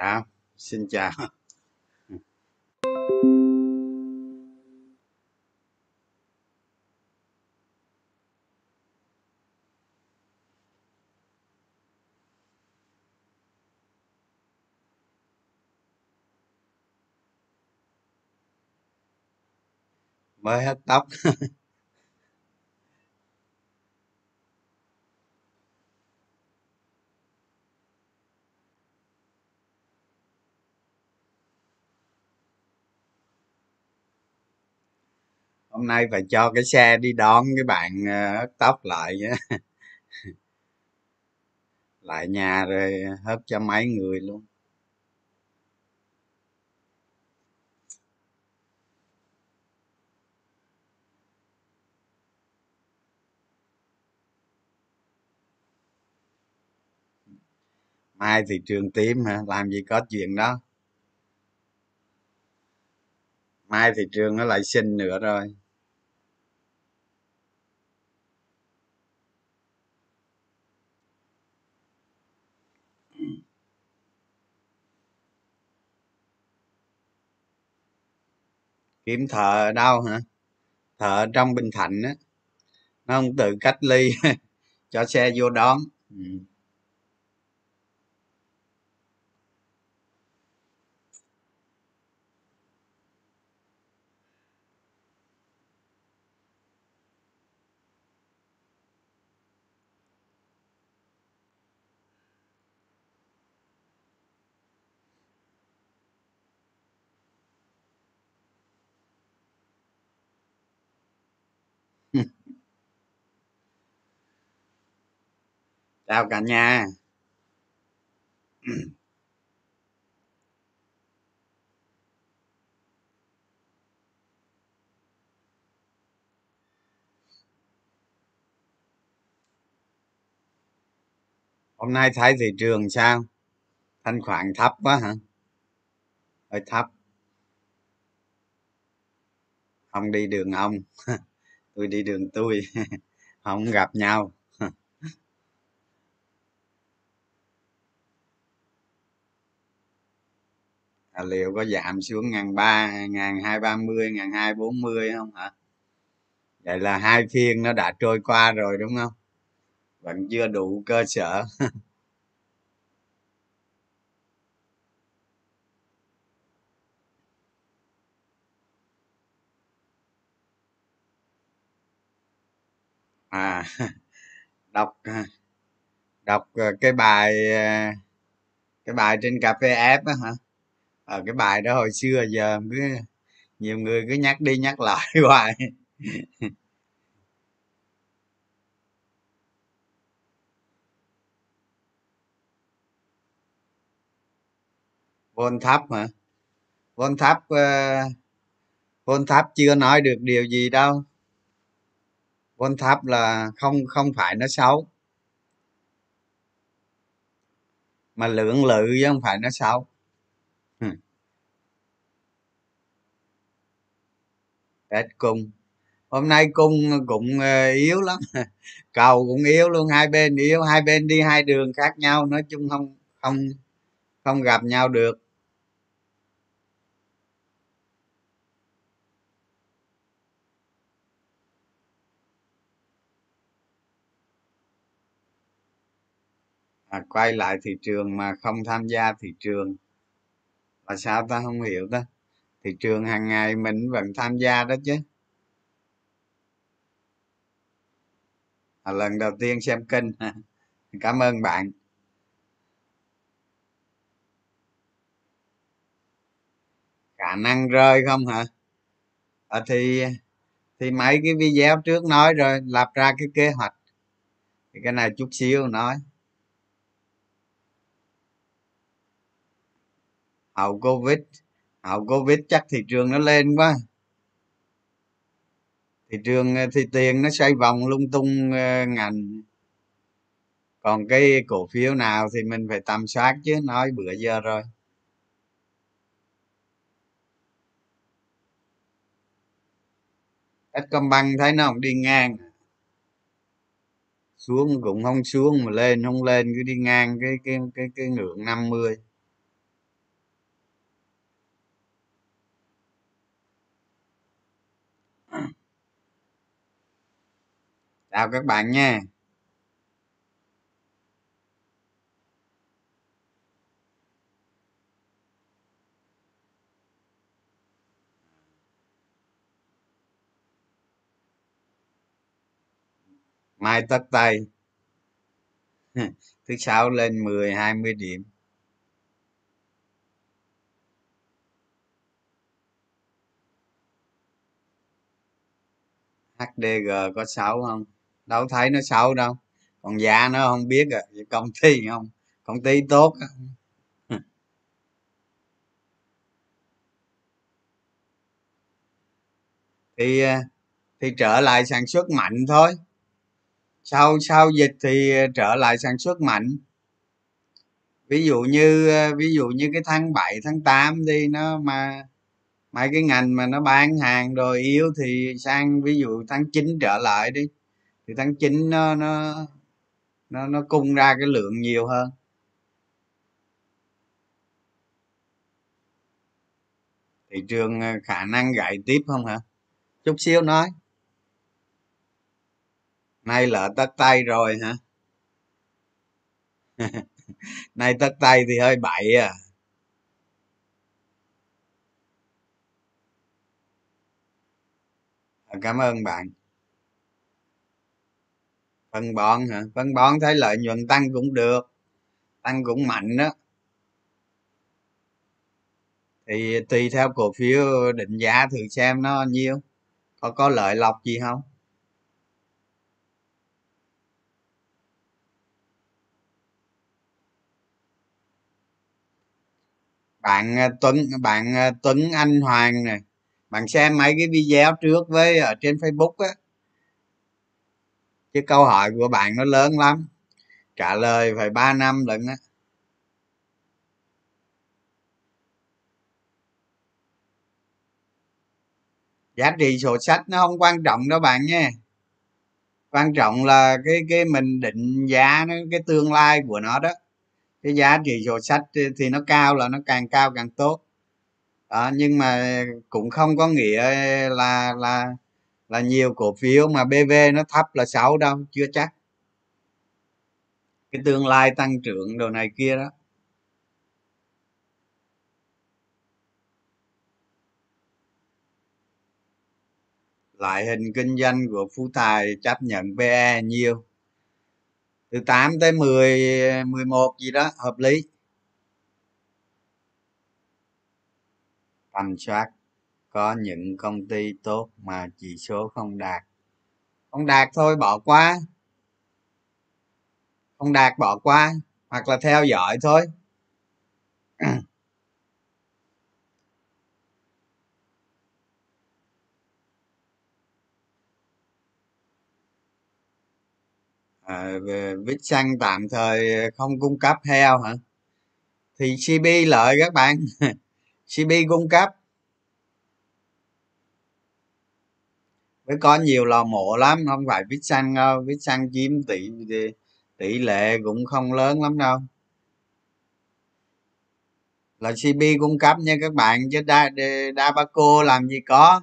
dạ. Xin chào. Mới hết tóc. hôm nay phải cho cái xe đi đón cái bạn ờ, hớt tóc lại nhé lại nhà rồi hớt cho mấy người luôn. Mai thị trường tím hả? Làm gì có chuyện đó. Mai thị trường nó lại sinh nữa rồi. Kiếm thợ ở đâu hả? Thợ ở trong bình thạnh á. Nó không tự cách ly, cho xe vô đón. Ừ. chào cả nhà. Hôm nay thấy thị trường sao? Thanh khoản thấp quá hả? Hơi thấp. Không đi đường ông. Tôi đi đường tôi. Không gặp nhau. Liệu có giảm xuống ngàn ba, ngàn hai ba mươi, ngàn hai bốn mươi không hả? Vậy là hai phiên nó đã trôi qua rồi đúng không? Vẫn chưa đủ cơ sở. À đọc đọc ờ, cái bài ờ, cái bài trên cà phê app á hả? Ở cái bài đó hồi xưa giờ cứ nhiều người cứ nhắc đi nhắc lại hoài. Vôn thấp hả? Vôn thấp uh, ờ, vôn thấp chưa nói được điều gì đâu. Vôn thấp là không không phải nó xấu. Mà lượng lự chứ không phải nó xấu. Hết cung hôm nay cung cũng ờ, yếu lắm. Cầu cũng yếu luôn hai bên yếu hai bên đi hai đường khác nhau nói chung không không không gặp nhau được. À, quay lại thị trường mà không tham gia thị trường là sao ta? Không hiểu ta thị trường hàng ngày mình vẫn tham gia đó chứ. À, lần đầu tiên xem kênh. Cảm ơn bạn. Khả năng rơi không hả? À, thì thì mấy cái video trước nói rồi lập ra cái kế hoạch. Thì cái này chút xíu nói. Hậu covid hậu covid chắc thị trường nó lên quá. Thị trường ờ, thì tiền nó xoay vòng lung tung ờ, ngành. Còn cái cổ phiếu nào thì mình phải tầm soát chứ, nói bữa giờ rồi. Techcombank thấy nó không đi ngang. Xuống cũng không xuống mà lên, không lên cứ đi ngang cái cái cái cái ngưỡng 50 chào các bạn nha. Mai tất tay. Thứ sáu lên 10 20 điểm. HDG có 6 không? Đâu thấy nó xấu đâu. Còn giá nó không biết à công ty không, công ty tốt thì à, thì trở lại sản xuất mạnh thôi. Sau sau dịch thì à, trở lại sản xuất mạnh. Ví dụ như à, ví dụ như cái tháng 7 tháng 8 đi, nó mà, mấy cái ngành mà nó bán hàng rồi yếu thì sang ví dụ tháng 9 trở lại đi thì tháng 9 nó nó nó nó cung ra cái lượng nhiều hơn. Thị trường ờ, khả năng gãy tiếp không hả? Chút xíu nói. Nay lỡ tất tay rồi hả? Nay tất tay thì hơi bậy à. Cảm ơn bạn phân bón hả? Phân bón thấy lợi nhuận tăng cũng được tăng cũng mạnh đó. Thì tùy theo cổ phiếu định giá thử xem nó nhiêu. Có có lợi lộc gì không? Bạn ờ, tuấn bạn ờ, tuấn anh hoàng này, bạn xem mấy cái video trước với ở trên facebook á chứ câu hỏi của bạn nó lớn lắm. Trả lời phải 3 năm lận á. Giá trị sổ sách nó không quan trọng đâu bạn nha quan trọng là cái cái mình định giá nó cái tương lai của nó đó. Cái giá trị sổ sách thì nó cao là nó càng cao càng tốt. Đó, nhưng mà cũng không có nghĩa là là là nhiều cổ phiếu mà bv nó thấp là xấu đâu, chưa chắc. Cái tương lai tăng trưởng đồ này kia đó. Loại hình kinh doanh của phú tài chấp nhận pe nhiều. Từ 8 tới 10 11 gì đó, hợp lý. Tầm soát có những công ty tốt mà chỉ số không đạt. Không đạt thôi bỏ qua. Không đạt bỏ qua hoặc là theo dõi thôi. À, vít xăng tạm thời không cung cấp heo hả? Thì cb lợi các bạn. Cb cung cấp. Có nhiều lò mổ lắm, không phải vít xăng đâu. Vít xăng chiếm tỷ tỷ lệ cũng không lớn lắm đâu. Là cb cung cấp nha các bạn, chứ đa đa ba cô làm gì có.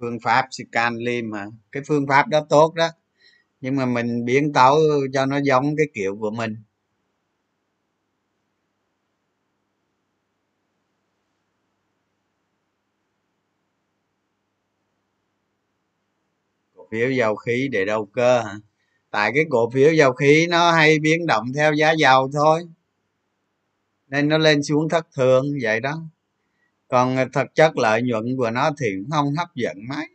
Phương pháp scan lim hả? Cái phương pháp đó tốt đó nhưng mà mình biến tấu cho nó giống cái kiểu của mình. Cổ phiếu dầu khí để đầu cơ hả? Tại cái cổ phiếu dầu khí nó hay biến động theo giá dầu thôi. Nên nó lên xuống thất thường, vậy đó. Còn thực chất lợi nhuận của nó thì không hấp dẫn mấy.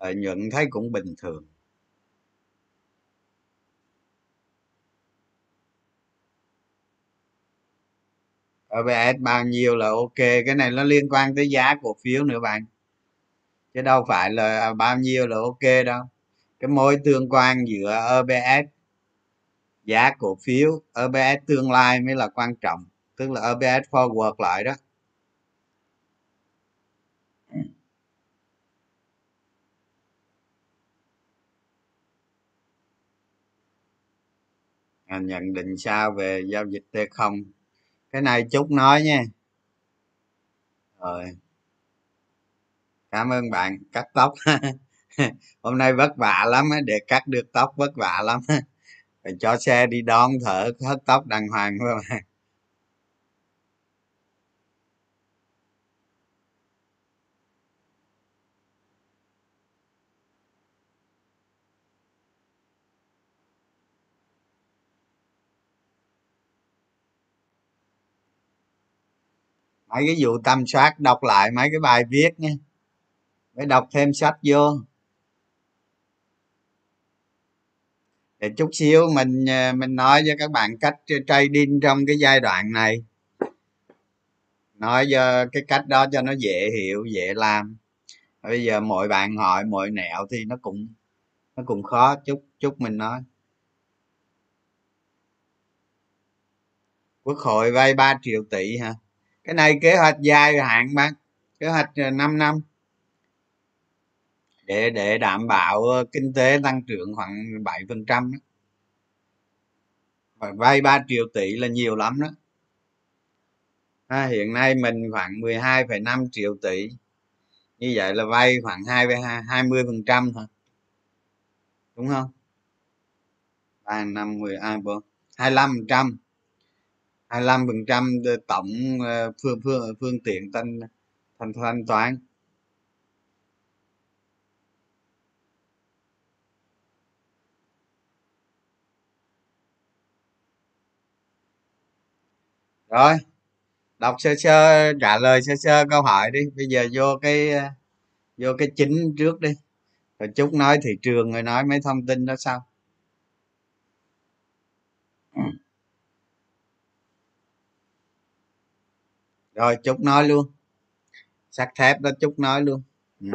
Lợi nhuận thấy cũng bình thường. OBS bao nhiêu là ok. Cái này nó liên quan tới giá cổ phiếu nữa bạn. Chứ đâu phải là à, bao nhiêu là ok đâu. Cái mối tương quan giữa OBS giá cổ phiếu OBS tương lai mới là quan trọng. Tức là OBS forward lại đó. À, nhận định sao về giao dịch t không? Cái này chúc nói nha. Rồi. Cảm ơn bạn, cắt tóc. Hôm nay vất vả lắm để cắt được tóc vất vả lắm phải cho xe đi đón thở hớt tóc đàng hoàng các bạn mấy cái vụ tâm soát, đọc lại mấy cái bài viết nha. Phải đọc thêm sách vô. Để chút xíu mình à, mình nói cho các bạn cách trading trong cái giai đoạn này. Nói cho cái cách đó cho nó dễ hiểu, dễ làm. Bây giờ mọi bạn hỏi, mọi nẹo thì nó cũng nó cũng khó. Chút chút mình nói. Quốc hội vay 3 triệu tỷ hả? Cái này kế hoạch dài hạn bạn kế hoạch ờ, 5 năm để để đảm bảo ờ, kinh tế tăng trưởng khoảng 7 phần trăm vay 3 triệu tỷ là nhiều lắm đó. À, hiện nay mình khoảng 12,5 triệu tỷ. Như vậy là vay khoảng 20 phần trăm thôi. Đúng không? Ba năm mười hai bốn hai mươi lăm phần trăm hai mươi lăm phần trăm tổng ờ, phương phương phương tiện thanh thanh thanh toán. Rồi, đọc sơ sơ, trả lời sơ sơ câu hỏi đi. Bây giờ vô cái ờ, vô cái chính trước đi. Rồi chúc nói thị trường rồi nói mấy thông tin đó sau. Ừ. rồi, chúc nói luôn. Sắt thép đó, chúc nói luôn. Ừ.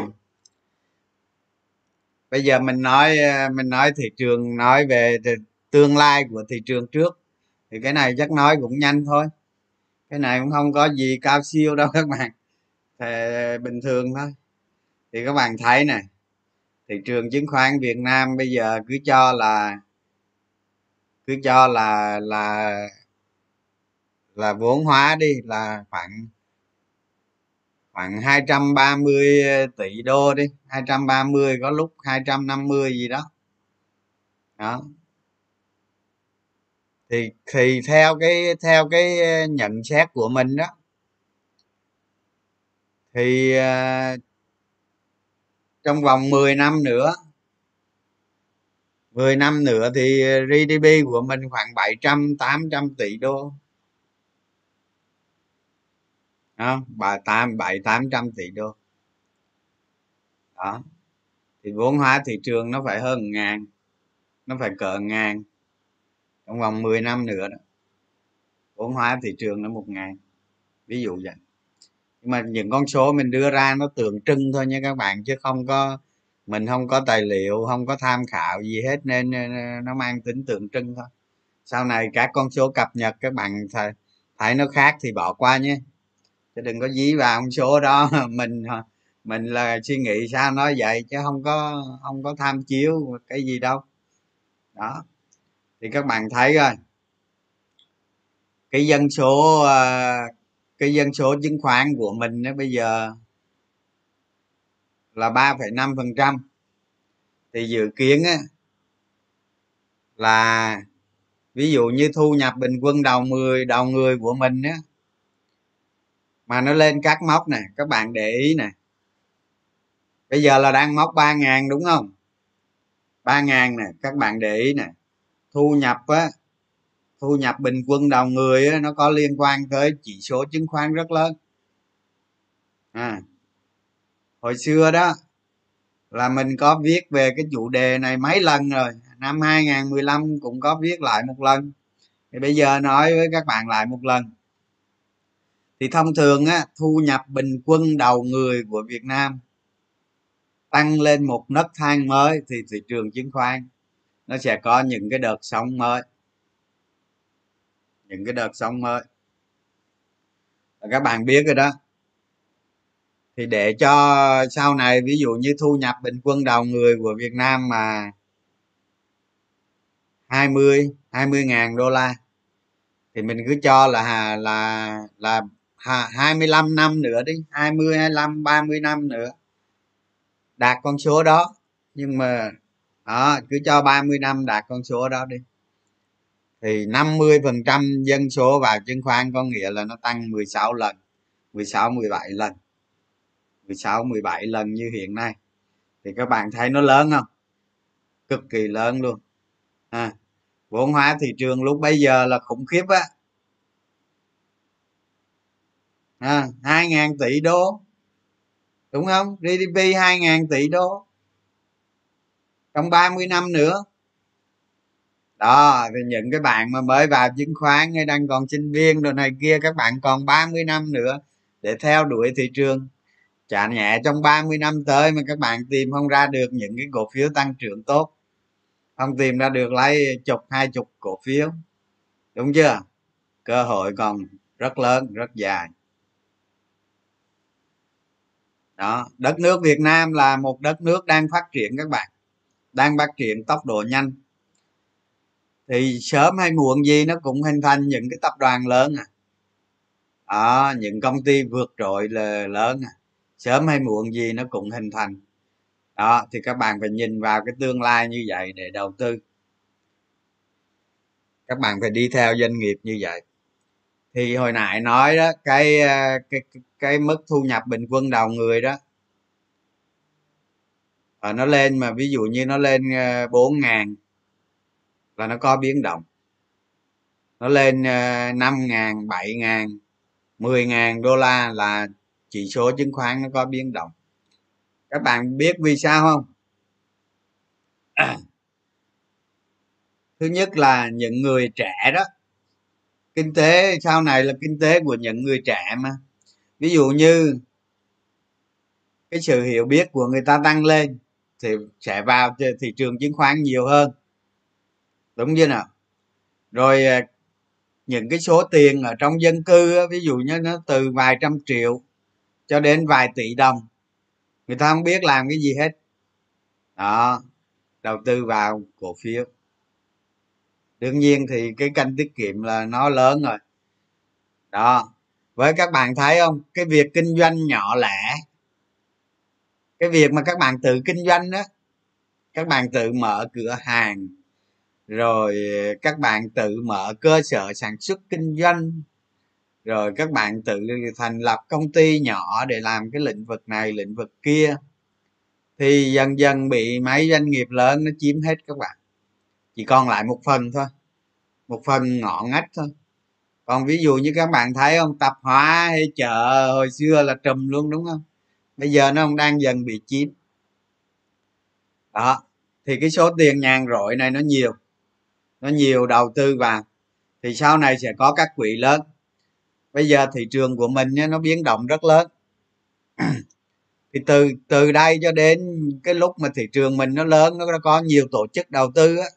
bây giờ mình nói ờ, mình nói thị trường, nói về tương lai của thị trường trước. Thì cái này chắc nói cũng nhanh thôi. Cái này cũng không có gì cao siêu đâu các bạn. Thì bình thường thôi. Thì các bạn thấy nè, thị trường chứng khoán Việt Nam bây giờ cứ cho là, cứ cho là là là vốn hóa đi là khoảng khoảng 230 tỷ đô đi 230 có lúc 250 gì đó. Đó. Thì thì theo cái theo cái nhận xét của mình đó thì uh, trong vòng 10 năm nữa 10 năm nữa thì GDP của mình khoảng 700 800 tỷ đô đó, bà tám bảy tám trăm tỷ đô. Đó. Thì vốn hóa thị trường nó phải hơn ngàn, nó phải cỡ ngàn, trong vòng 10 năm nữa đó. Vốn hóa thị trường nó một ngàn, ví dụ vậy. Nhưng mà những con số mình đưa ra nó tượng trưng thôi nha các bạn, chứ không có, mình không có tài liệu, không có tham khảo gì hết nên nó mang tính tượng trưng thôi. Sau này các con số cập nhật các bạn thấy nó khác thì bỏ qua nhé chứ đừng có dí vào con số đó. Mình mình là suy nghĩ sao nói vậy chứ không có không có tham chiếu cái gì đâu. Đó. Thì các bạn thấy rồi cái dân số ờ, cái dân số chứng khoán của mình nó bây giờ là 3,5 phần trăm. Thì dự kiến á, là ví dụ như thu nhập bình quân đầu 10 đầu người của mình á mà nó lên các mốc nè các bạn để ý nè. Bây giờ là đang mốc ba ngàn đúng không? ba ngàn nè các bạn để ý nè. Thu nhập á thu nhập bình quân đầu người á, nó có liên quan tới chỉ số chứng khoán rất lớn. À hồi xưa đó là mình có viết về cái chủ đề này mấy lần rồi. Năm 2015 cũng có viết lại một lần. Thì bây giờ nói với các bạn lại một lần thì thông thường á, thu nhập bình quân đầu người của việt nam tăng lên một nấc thang mới thì thị trường chứng khoán nó sẽ có những cái đợt sóng mới. Những cái đợt sóng mới. Các bạn biết rồi đó. Thì để cho sau này, ví dụ như thu nhập bình quân đầu người của việt nam mà 20 20 ngàn đô la thì mình cứ cho là là là 25 năm nữa đi 20 25 30 năm nữa. Đạt con số đó. Nhưng mà đó cứ cho 30 năm đạt con số đó đi. Thì 50 phần trăm dân số vào chứng khoán có nghĩa là nó tăng 16 lần 16 17 lần 16 17 lần như hiện nay. Thì các bạn thấy nó lớn không? Cực kỳ lớn luôn. À, vốn hóa thị trường lúc bây giờ là khủng khiếp á à, 2.000 tỷ đô. Đúng không? GDP 2.000 tỷ đô. Trong 30 năm nữa. Đó thì những cái bạn mà mới vào chứng khoán hay đang còn sinh viên rồi này kia các bạn còn 30 năm nữa để theo đuổi thị trường. Chả nhẹ trong 30 năm tới mà các bạn tìm không ra được những cái cổ phiếu tăng trưởng tốt. Không tìm ra được lấy chục hai chục cổ phiếu. Đúng chưa? Cơ hội còn rất lớn rất dài đó đất nước việt nam là một đất nước đang phát triển các bạn. Đang phát triển tốc độ nhanh. Thì sớm hay muộn gì nó cũng hình thành những cái tập đoàn lớn à. Đó, những công ty vượt trội là lớn à. Sớm hay muộn gì nó cũng hình thành. Đó thì các bạn phải nhìn vào cái tương lai như vậy để đầu tư. Các bạn phải đi theo doanh nghiệp như vậy thì hồi nãy nói đó, ờ, cái cái cái mức thu nhập bình quân đầu người đó và nó lên mà ví dụ như nó lên ờ, bốn ngàn là nó có biến động nó lên năm ngàn, bảy ngàn, mười ngàn đô la là chỉ số chứng khoán nó có biến động các bạn biết vì sao không à. thứ nhất là những người trẻ đó kinh tế, sau này là kinh tế của những người trẻ mà. Ví dụ như cái sự hiểu biết của người ta tăng lên thì sẽ vào thị trường chứng khoán nhiều hơn. Đúng chưa nào? Rồi à, những cái số tiền ở trong dân cư ví dụ như nó từ vài trăm triệu cho đến vài tỷ đồng, người ta không biết làm cái gì hết. Đó, đầu tư vào cổ phiếu đương nhiên thì cái kênh tiết kiệm là nó lớn rồi. Đó, với các bạn thấy không? Cái việc kinh doanh nhỏ lẻ. Cái việc mà các bạn tự kinh doanh đó các bạn tự mở cửa hàng, rồi các bạn tự mở cơ sở sản xuất kinh doanh, rồi các bạn tự thành lập công ty nhỏ để làm cái lĩnh vực này, lĩnh vực kia, thì dần dần bị mấy doanh nghiệp lớn nó chiếm hết các bạn chỉ còn lại một phần thôi. Một phần ngọn ngách thôi. Còn ví dụ như các bạn thấy không tập hóa hay chợ hồi xưa là trùm luôn đúng không? Bây giờ nó đang dần bị chiếm đó thì cái số tiền nhàn rỗi này nó nhiều. Nó nhiều đầu tư vào. Thì sau này sẽ có các quỹ lớn. Bây giờ thị trường của mình nó biến động rất lớn. Thì từ từ đây cho đến cái lúc mà thị trường mình nó lớn nó có nhiều tổ chức đầu tư á,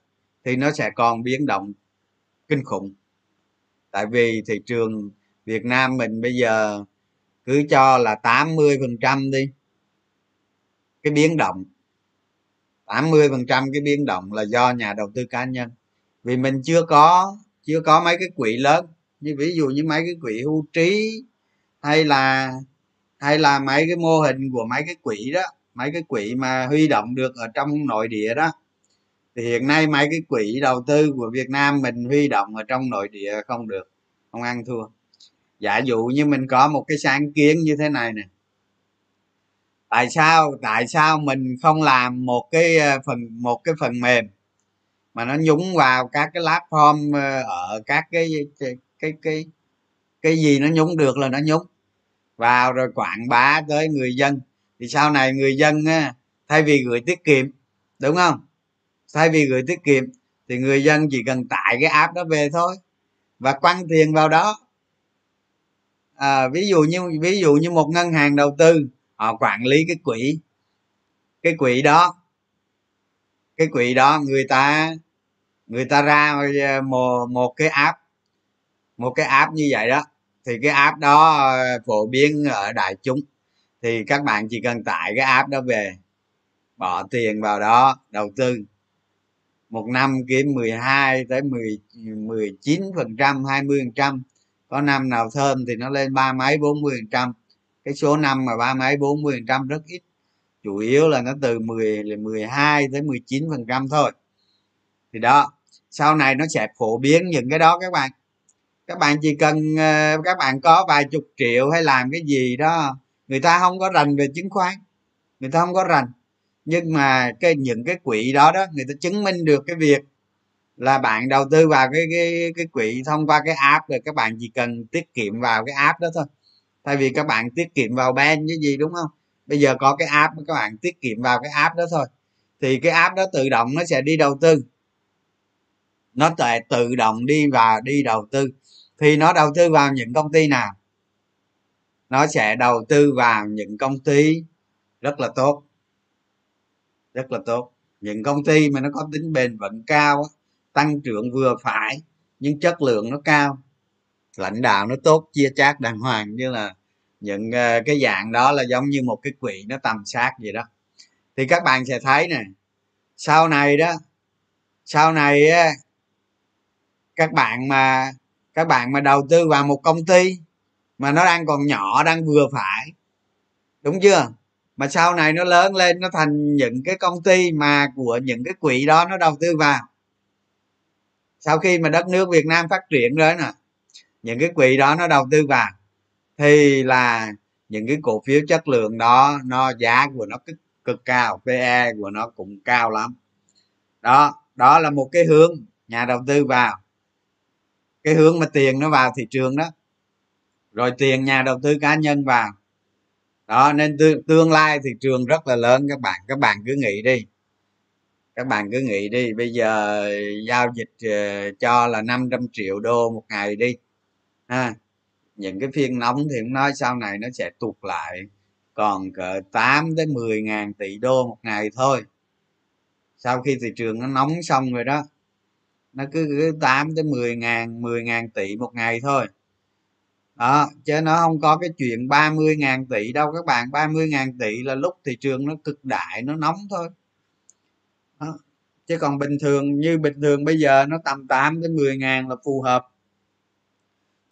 thì nó sẽ còn biến động kinh khủng. Tại vì thị trường Việt Nam mình bây giờ cứ cho là 80 phần trăm đi, cái biến động. 80 phần trăm cái biến động là do nhà đầu tư cá nhân. Vì mình chưa có chưa có mấy cái quỹ lớn. Như ví dụ như mấy cái quỹ hưu trí, hay là hay là mấy cái mô hình của mấy cái quỹ đó, mấy cái quỹ mà huy động được ở trong nội địa đó thì hiện nay mấy cái quỹ đầu tư của việt nam mình huy động ở trong nội địa không được không ăn thua. Giả dụ như mình có một cái sáng kiến như thế này nè. Tại sao tại sao mình không làm một cái ờ, phần một cái phần mềm mà nó nhúng vào các cái platform ờ, ở các cái cái cái cái gì nó nhúng được là nó nhúng vào rồi quảng bá tới người dân. Thì sau này người dân á, thay vì gửi tiết kiệm đúng không? Thay vì gửi tiết kiệm thì người dân chỉ cần tải cái app đó về thôi và quăng tiền vào đó. À, ví dụ như ví dụ như một ngân hàng đầu tư họ quản lý cái quỹ cái quỹ đó cái quỹ đó người ta người ta ra ờ, một, một cái app một cái app như vậy đó thì cái app đó ờ, phổ biến ở đại chúng. Thì các bạn chỉ cần tải cái app đó về bỏ tiền vào đó đầu tư một năm kiếm 12 tới 10 19 phần trăm 20 phần trăm. Có năm nào thơm thì nó lên ba mấy 40 phần trăm. Cái số năm mà ba mấy 40 phần trăm rất ít. Chủ yếu là nó từ 10 là 12 tới 19 phần trăm thôi. Thì đó, sau này nó sẽ phổ biến những cái đó các bạn. Các bạn chỉ cần ờ, các bạn có vài chục triệu hay làm cái gì đó, người ta không có rành về chứng khoán. Người ta không có rành nhưng mà cái, những cái quỹ đó đó, người ta chứng minh được cái việc là bạn đầu tư vào cái cái cái quỹ thông qua cái app rồi các bạn chỉ cần tiết kiệm vào cái app đó thôi. Thay vì các bạn tiết kiệm vào ben cái gì, đúng không? Bây giờ có cái app các bạn tiết kiệm vào cái app đó thôi. Thì cái app đó tự động nó sẽ đi đầu tư. Nó sẽ tự động đi và đi đầu tư. Thì nó đầu tư vào những công ty nào? Nó sẽ đầu tư vào những công ty rất là tốt rất là tốt. Những công ty mà nó có tính bền vững cao tăng trưởng vừa phải, nhưng chất lượng nó cao, lãnh đạo nó tốt, chia chác đàng hoàng, như là những ờ, cái dạng đó là giống như một cái quỹ nó tầm sát gì đó. Thì các bạn sẽ thấy nè, sau này đó, sau này các bạn mà, các bạn mà đầu tư vào một công ty mà nó đang còn nhỏ, đang vừa phải, đúng chưa? Mà sau này nó lớn lên nó thành những cái công ty mà của những cái quỹ đó nó đầu tư vào. Sau khi mà đất nước việt nam phát triển rồi nè những cái quỹ đó nó đầu tư vào thì là những cái cổ phiếu chất lượng đó nó giá của nó cực, cực cao pe của nó cũng cao lắm. Đó đó là một cái hướng nhà đầu tư vào. Cái hướng mà tiền nó vào thị trường đó rồi tiền nhà đầu tư cá nhân vào đó nên tương, tương lai thị trường rất là lớn. Các bạn các bạn cứ nghĩ đi. Các bạn cứ nghĩ đi. Bây giờ giao dịch ờ, cho là 500 triệu đô một ngày đi ha. Những cái phiên nóng thì cũng nói sau này nó sẽ tụt lại. Còn cỡ 8 tới 10 ngàn tỷ đô một ngày thôi. Sau khi thị trường nó nóng xong rồi đó nó cứ, cứ 8 tới 10 ngàn 10 ngàn tỷ một ngày thôi à, chứ nó không có cái chuyện 30 ngàn tỷ đâu các bạn. 30 ngàn tỷ là lúc thị trường nó cực đại nó nóng thôi. À, chứ còn bình thường như bình thường bây giờ nó tầm 8 đến 10 ngàn là phù hợp.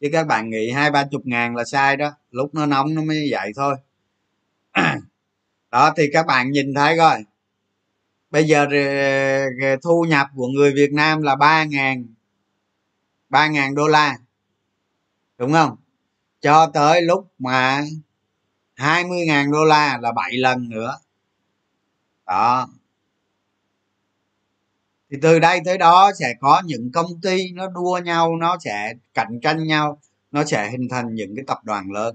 Chứ các bạn nghĩ hai ba chục ngàn là sai đó. Lúc nó nóng nó mới vậy thôi. Đó thì các bạn nhìn thấy coi. Bây giờ thu nhập của người việt nam là ba ngàn ba ngàn đô la. Đúng không? Cho tới lúc mà hai mươi ngàn đô la là bảy lần nữa. Đó. Thì từ đây tới đó sẽ có những công ty nó đua nhau, nó sẽ cạnh tranh nhau, nó sẽ hình thành những cái tập đoàn lớn.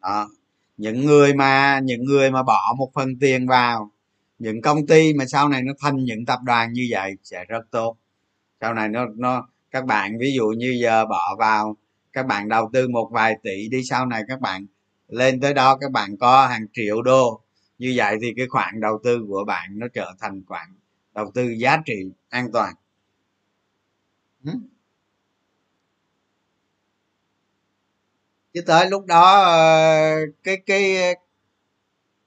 Đó. Những người mà, những người mà bỏ một phần tiền vào, những công ty mà sau này nó thành những tập đoàn như vậy sẽ rất tốt. Sau này nó nó, các bạn ví dụ như giờ bỏ vào các bạn đầu tư một vài tỷ đi sau này các bạn. Lên tới đó các bạn có hàng triệu đô. Như vậy thì cái khoản đầu tư của bạn nó trở thành khoản đầu tư giá trị an toàn. Chứ tới lúc đó ờ, cái cái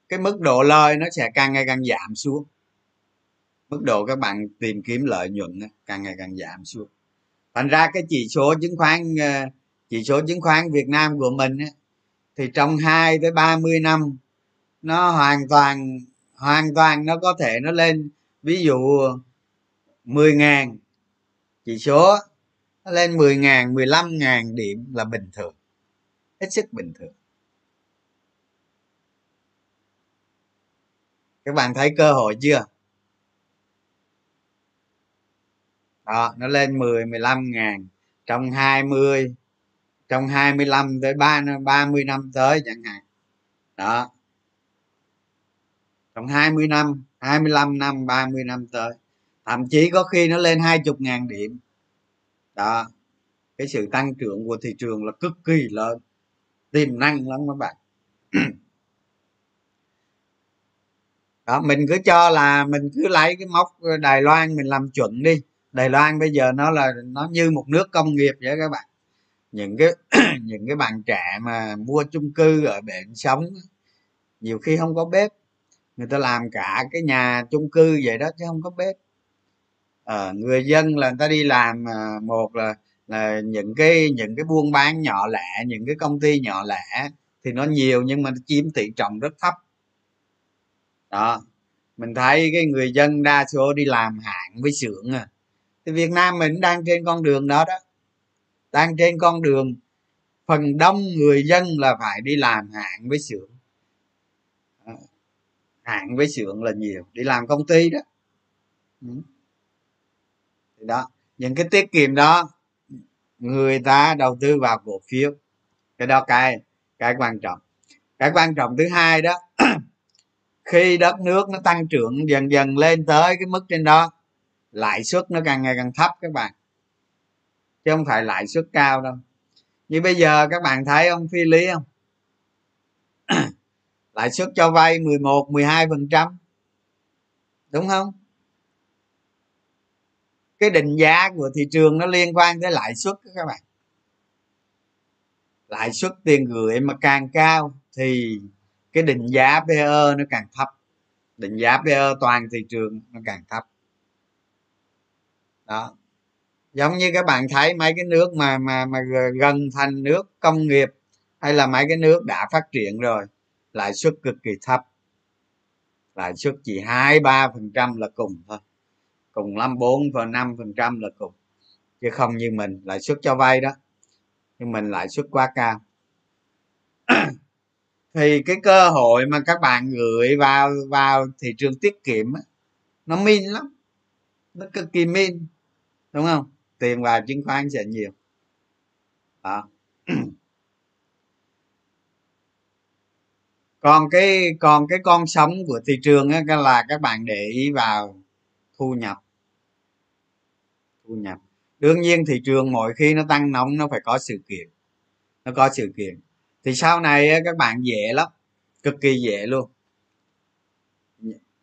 cái mức độ lời nó sẽ càng ngày càng giảm xuống. Mức độ các bạn tìm kiếm lợi nhuận càng ngày càng giảm xuống. Thành ra cái chỉ số chứng khoán ờ, chỉ số chứng khoán Việt Nam của mình thì trong 2 tới 30 năm, nó hoàn toàn hoàn toàn nó có thể nó lên. Ví dụ 10.000 chỉ số, nó lên 10.000 15.000 điểm là bình thường. Hết sức bình thường. Các bạn thấy cơ hội chưa? Đó, nó lên 10 15 ngàn. Trong 20 trong 25 tới 3 30 năm tới chẳng hạn. Đó. Trong 20 năm 25 năm 30 năm tới. Thậm chí có khi nó lên 20 ngàn điểm. Đó. Cái sự tăng trưởng của thị trường là cực kỳ lớn. Tiềm năng lắm các bạn. Đó, mình cứ cho là mình cứ lấy cái mốc đài loan mình làm chuẩn đi. Đài loan bây giờ nó là, nó như một nước công nghiệp vậy các bạn những cái những cái bạn trẻ mà mua chung cư ở bển sống nhiều khi không có bếp. Người ta làm cả cái nhà chung cư vậy đó chứ không có bếp. À, người dân là người ta đi làm ờ, một là là những cái những cái buôn bán nhỏ lẻ những cái công ty nhỏ lẻ thì nó nhiều nhưng mà nó chiếm tỷ trọng rất thấp. Đó mình thấy cái người dân đa số đi làm hạng với xưởng à. Thì việt nam mình đang trên con đường đó đó đang trên con đường, phần đông người dân là phải đi làm hạn với xưởng. À, hạn với xưởng là nhiều, đi làm công ty đó. Ừ. Đó, những cái tiết kiệm đó, người ta đầu tư vào cổ phiếu. Cái đó cái cái quan trọng. Cái quan trọng thứ hai đó, khi đất nước nó tăng trưởng dần dần lên tới cái mức trên đó, lãi suất nó càng ngày càng thấp các bạn chứ không phải lãi suất cao đâu. Như bây giờ các bạn thấy ông phi lý không? Lãi suất cho vay 11 12 phần trăm. Đúng không? Cái định giá của thị trường nó liên quan tới lãi suất các bạn. Lãi suất tiền gửi mà càng cao thì cái định giá PE nó càng thấp. Định giá PE toàn thị trường nó càng thấp. Đó giống như các bạn thấy, mấy cái nước mà mà mà gần thành nước công nghiệp hay là mấy cái nước đã phát triển rồi, lãi suất cực kỳ thấp. Lãi suất chỉ hai ba phần trăm là cùng thôi, cùng lắm bốn và năm phần trăm là cùng. Chứ không như mình, lãi suất cho vay đó nhưng mình lãi suất quá cao. Thì cái cơ hội mà các bạn gửi vào vào thị trường tiết kiệm nó min lắm, nó cực kỳ min, đúng không? Tiền vào chứng khoán sẽ nhiều. Đó. Còn cái còn cái con sống của thị trường á là các bạn để ý vào thu nhập. Thu nhập. Đương nhiên thị trường mỗi khi nó tăng nóng, nó phải có sự kiện. Nó có sự kiện. Thì sau này các bạn dễ lắm. Cực kỳ dễ luôn.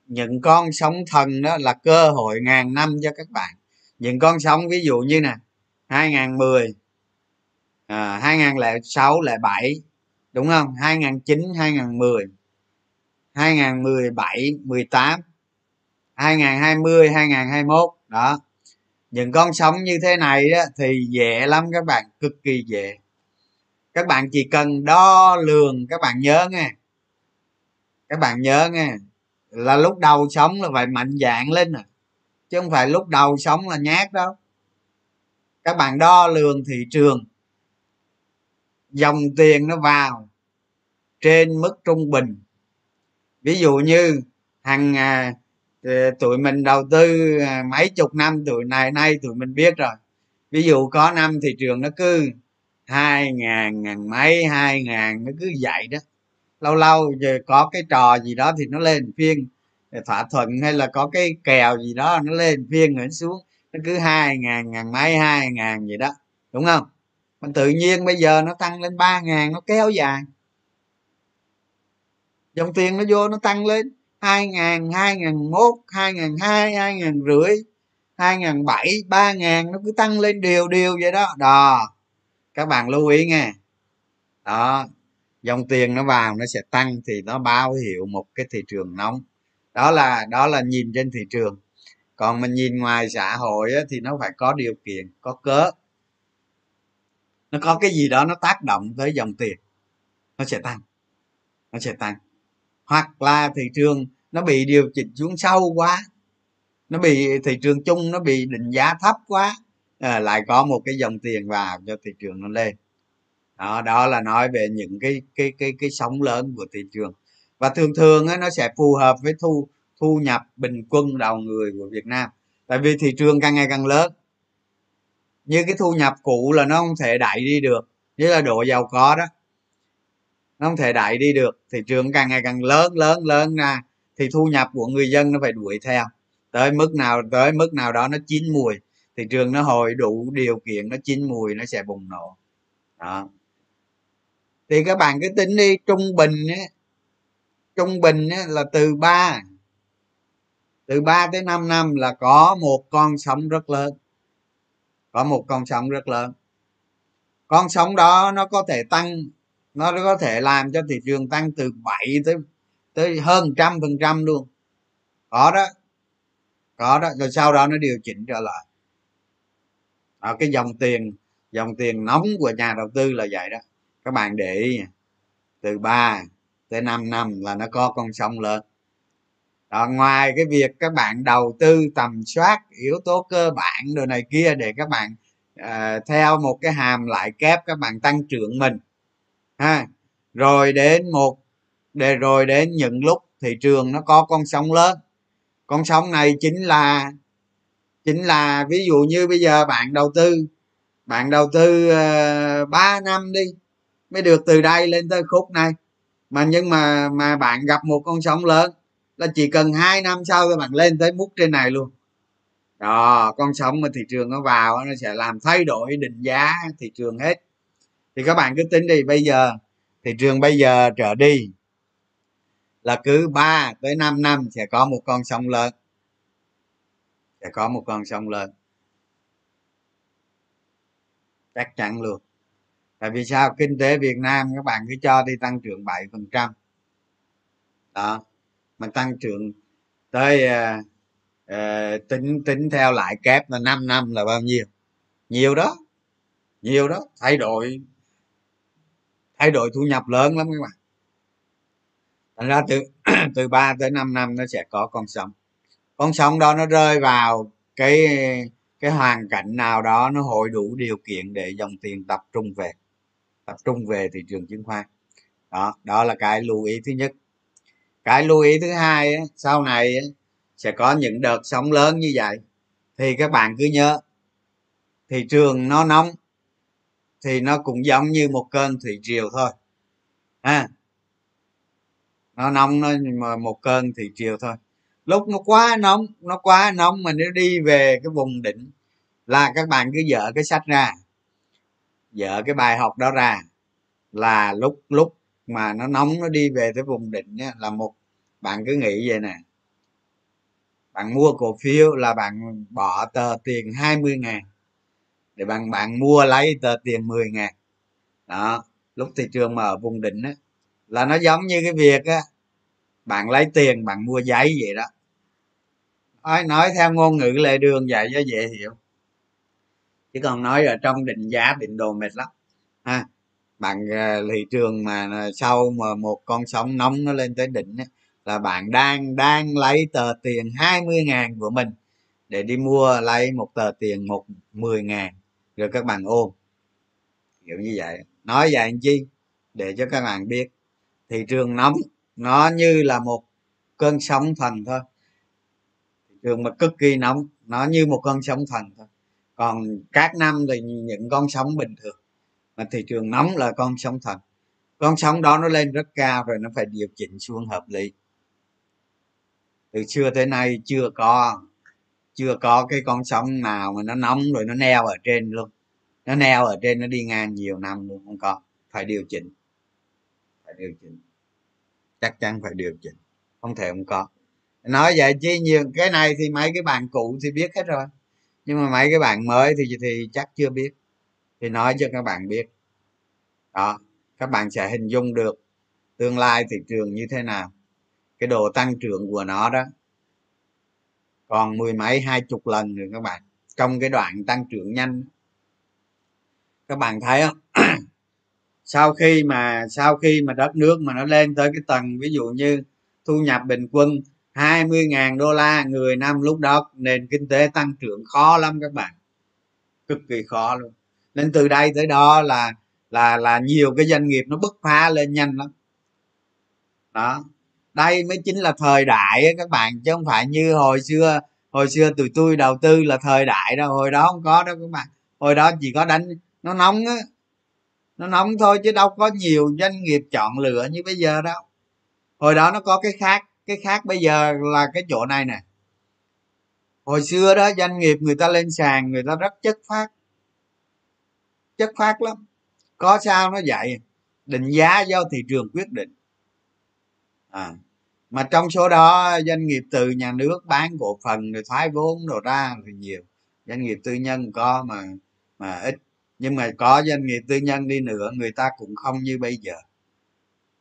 Những con sóng thần đó là cơ hội ngàn năm cho các bạn những con sóng ví dụ như nè 2010 à, 2006 07 đúng không? 2009 2010 2017 18 2020 2021 đó. Những con sóng như thế này đó thì dễ lắm các bạn cực kỳ dễ. Các bạn chỉ cần đo lường các bạn nhớ nghe. Các bạn nhớ nghe là lúc đầu sống là phải mạnh dạng lên rồi chứ không phải lúc đầu sống là nhát đâu. Các bạn đo lường thị trường. Dòng tiền nó vào trên mức trung bình. Ví dụ như hàng à, ờ, tụi mình đầu tư à, mấy chục năm tụi này nay tụi mình biết rồi. Ví dụ có năm thị trường nó cứ hai ngàn ngàn mấy hai ngàn nó cứ vậy đó. Lâu lâu giờ có cái trò gì đó thì nó lên phiên thỏa thuận hay là có cái kèo gì đó nó lên, phiên rồi xuống, nó cứ hai ngàn ngàn mấy, hai ngàn gì đó, đúng không? Mà tự nhiên bây giờ nó tăng lên ba ngàn, nó kéo dài. Dòng tiền nó vô, nó tăng lên hai ngàn hai ngàn mốt, hai ngàn hai hai ngàn rưỡi, hai ngàn bảy, ba ngàn, nó cứ tăng lên đều đều vậy đó. Đò các bạn lưu ý nghe. Đó, dòng tiền nó vào nó sẽ tăng thì nó báo hiệu một cái thị trường nóng đó là đó là nhìn trên thị trường. Còn mình nhìn ngoài xã hội á, thì nó phải có điều kiện có cớ. Nó có cái gì đó nó tác động tới dòng tiền nó sẽ tăng nó sẽ tăng. Hoặc là thị trường nó bị điều chỉnh xuống sâu quá nó bị thị trường chung nó bị định giá thấp quá à, lại có một cái dòng tiền vào cho thị trường nó lên. Đó đó là nói về những cái cái cái cái sóng lớn của thị trường và thường thường á, nó sẽ phù hợp với thu thu nhập bình quân đầu người của việt nam. Tại vì thị trường càng ngày càng lớn. Như cái thu nhập cũ là nó không thể đẩy đi được. Như là độ giàu có đó. Nó không thể đẩy đi được. Thị trường càng ngày càng lớn lớn lớn ra thì thu nhập của người dân nó phải đuổi theo. Tới mức nào tới mức nào đó nó chín mùi thị trường nó hồi đủ điều kiện nó chín mùi nó sẽ bùng nổ. Đó. Thì các bạn cứ tính đi trung bình á trung bình là từ 3 từ 3 tới 5 năm là có một con sóng rất lớn có một con sóng rất lớn. Con sóng đó nó có thể tăng nó có thể làm cho thị trường tăng từ 7 tới tới hơn trăm phần trăm luôn. Có đó có đó rồi sau đó nó điều chỉnh trở lại. Đó, cái dòng tiền dòng tiền nóng của nhà đầu tư là vậy đó. Các bạn để ý từ 3 tới 5 năm là nó có con sông lớn đó, ngoài cái việc các bạn đầu tư tầm soát yếu tố cơ bản đồ này kia để các bạn uh, theo một cái hàm lại kép các bạn tăng trưởng mình ha. Rồi đến một để rồi đến những lúc thị trường nó có con sóng lớn. Con sóng này chính là chính là ví dụ như bây giờ bạn đầu tư bạn đầu tư ờ, uh, 3 năm đi mới được từ đây lên tới khúc này mà nhưng mà mà bạn gặp một con sóng lớn là chỉ cần hai năm sau các bạn lên tới mức trên này luôn. Đó, con sóng mà thị trường nó vào nó sẽ làm thay đổi định giá thị trường hết. Thì các bạn cứ tính đi, bây giờ, thị trường bây giờ trở đi là cứ 3 tới 5 năm sẽ có một con sông lớn. Sẽ có một con sông lớn. Chắc chắn luôn tại vì sao? Kinh tế việt nam các bạn cứ cho đi tăng trưởng 7 phần trăm. Đó. Mà tăng trưởng tới uh, uh, tính tính theo lại kép là 5 năm là bao nhiêu? Nhiều đó. Nhiều đó. Thay đổi thay đổi thu nhập lớn lắm các bạn. Thành ra từ từ 3 tới 5 năm nó sẽ có con sông. Con sông đó nó rơi vào cái cái hoàn cảnh nào đó nó hội đủ điều kiện để dòng tiền tập trung về tập trung về thị trường chứng khoán. Đó đó là cái lưu ý thứ nhất. Cái lưu ý thứ hai sau này sẽ có những đợt sóng lớn như vậy, thì các bạn cứ nhớ, thị trường nó nóng, thì nó cũng giống như một cơn thủy triều thôi. Ha? Nó nóng, nó một cơn thủy triều thôi. Lúc nó quá nóng, nó quá nóng mà nó đi về cái vùng đỉnh, là các bạn cứ dở cái sách ra dở cái bài học đó ra là lúc lúc mà nó nóng nó đi về tới vùng đỉnh á, là một bạn cứ nghĩ vậy nè. Bạn mua cổ phiếu là bạn bỏ tờ tiền 20 ngàn để bạn bạn mua lấy tờ tiền 10 ngàn. Đó lúc thị trường mà ở vùng đỉnh á là nó giống như cái việc á bạn lấy tiền bạn mua giấy vậy đó. Nói, nói theo ngôn ngữ lệ đường vậy cho dễ hiểu chứ còn nói ở trong định giá định đồ mệt lắm. Ha bạn ờ, thị trường mà ờ, sau mà một con sóng nóng nó lên tới đỉnh ấy, là bạn đang đang lấy tờ tiền 20 ngàn của mình để đi mua lấy một tờ tiền một 10 ngàn. Rồi các bạn ôm. Kiểu như vậy. Nói vậy anh chi? Để cho các bạn biết. Thị trường nóng nó như là một cơn sóng thần thôi. Thị trường mà cực kỳ nóng nó như một cơn sóng thần thôi còn các năm thì những con sóng bình thường. Mà thị trường nóng là con sóng thần con sóng đó nó lên rất cao rồi nó phải điều chỉnh xuống hợp lý. Từ xưa tới nay chưa có chưa có cái con sóng nào mà nó nóng rồi nó neo ở trên luôn. Nó neo ở trên nó đi ngang nhiều năm luôn, không có. Phải điều chỉnh. Phải điều chỉnh. Chắc chắn phải điều chỉnh. Không thể không có. Nói vậy chứ nhiều, cái này thì mấy cái bạn cũ thì biết hết rồi nhưng mà mấy cái bạn mới thì thì chắc chưa biết. Thì nói cho các bạn biết. Đó, các bạn sẽ hình dung được tương lai thị trường như thế nào. Cái độ tăng trưởng của nó đó, còn mười mấy, hai chục lần rồi các bạn. Trong cái đoạn tăng trưởng nhanh các bạn thấy không? Sau khi mà, sau khi mà đất nước mà nó lên tới cái tầng, ví dụ như thu nhập bình quân 20.000 đô la người năm lúc đó, nền kinh tế tăng trưởng khó lắm các bạn. Cực kỳ khó luôn. Nên từ đây tới đó là là là nhiều cái doanh nghiệp nó bứt phá lên nhanh lắm. Đó. Đây mới chính là thời đại các bạn, chứ không phải như hồi xưa hồi xưa tụi tôi đầu tư là thời đại đâu, hồi đó không có đâu các bạn. Hồi đó chỉ có đánh, nó nóng á. Nó nóng thôi chứ đâu có nhiều doanh nghiệp chọn lựa như bây giờ đâu. Hồi đó nó có cái khác cái khác bây giờ là cái chỗ này nè. Hồi xưa đó, doanh nghiệp người ta lên sàn, người ta rất chất phát chất phát lắm. Có sao nó vậy? Định giá do thị trường quyết định. À mà trong số đó, doanh nghiệp từ nhà nước bán cổ phần rồi thoái vốn đồ ra thì nhiều. Doanh nghiệp tư nhân có mà mà ít. Nhưng mà có doanh nghiệp tư nhân đi nữa, người ta cũng không như bây giờ.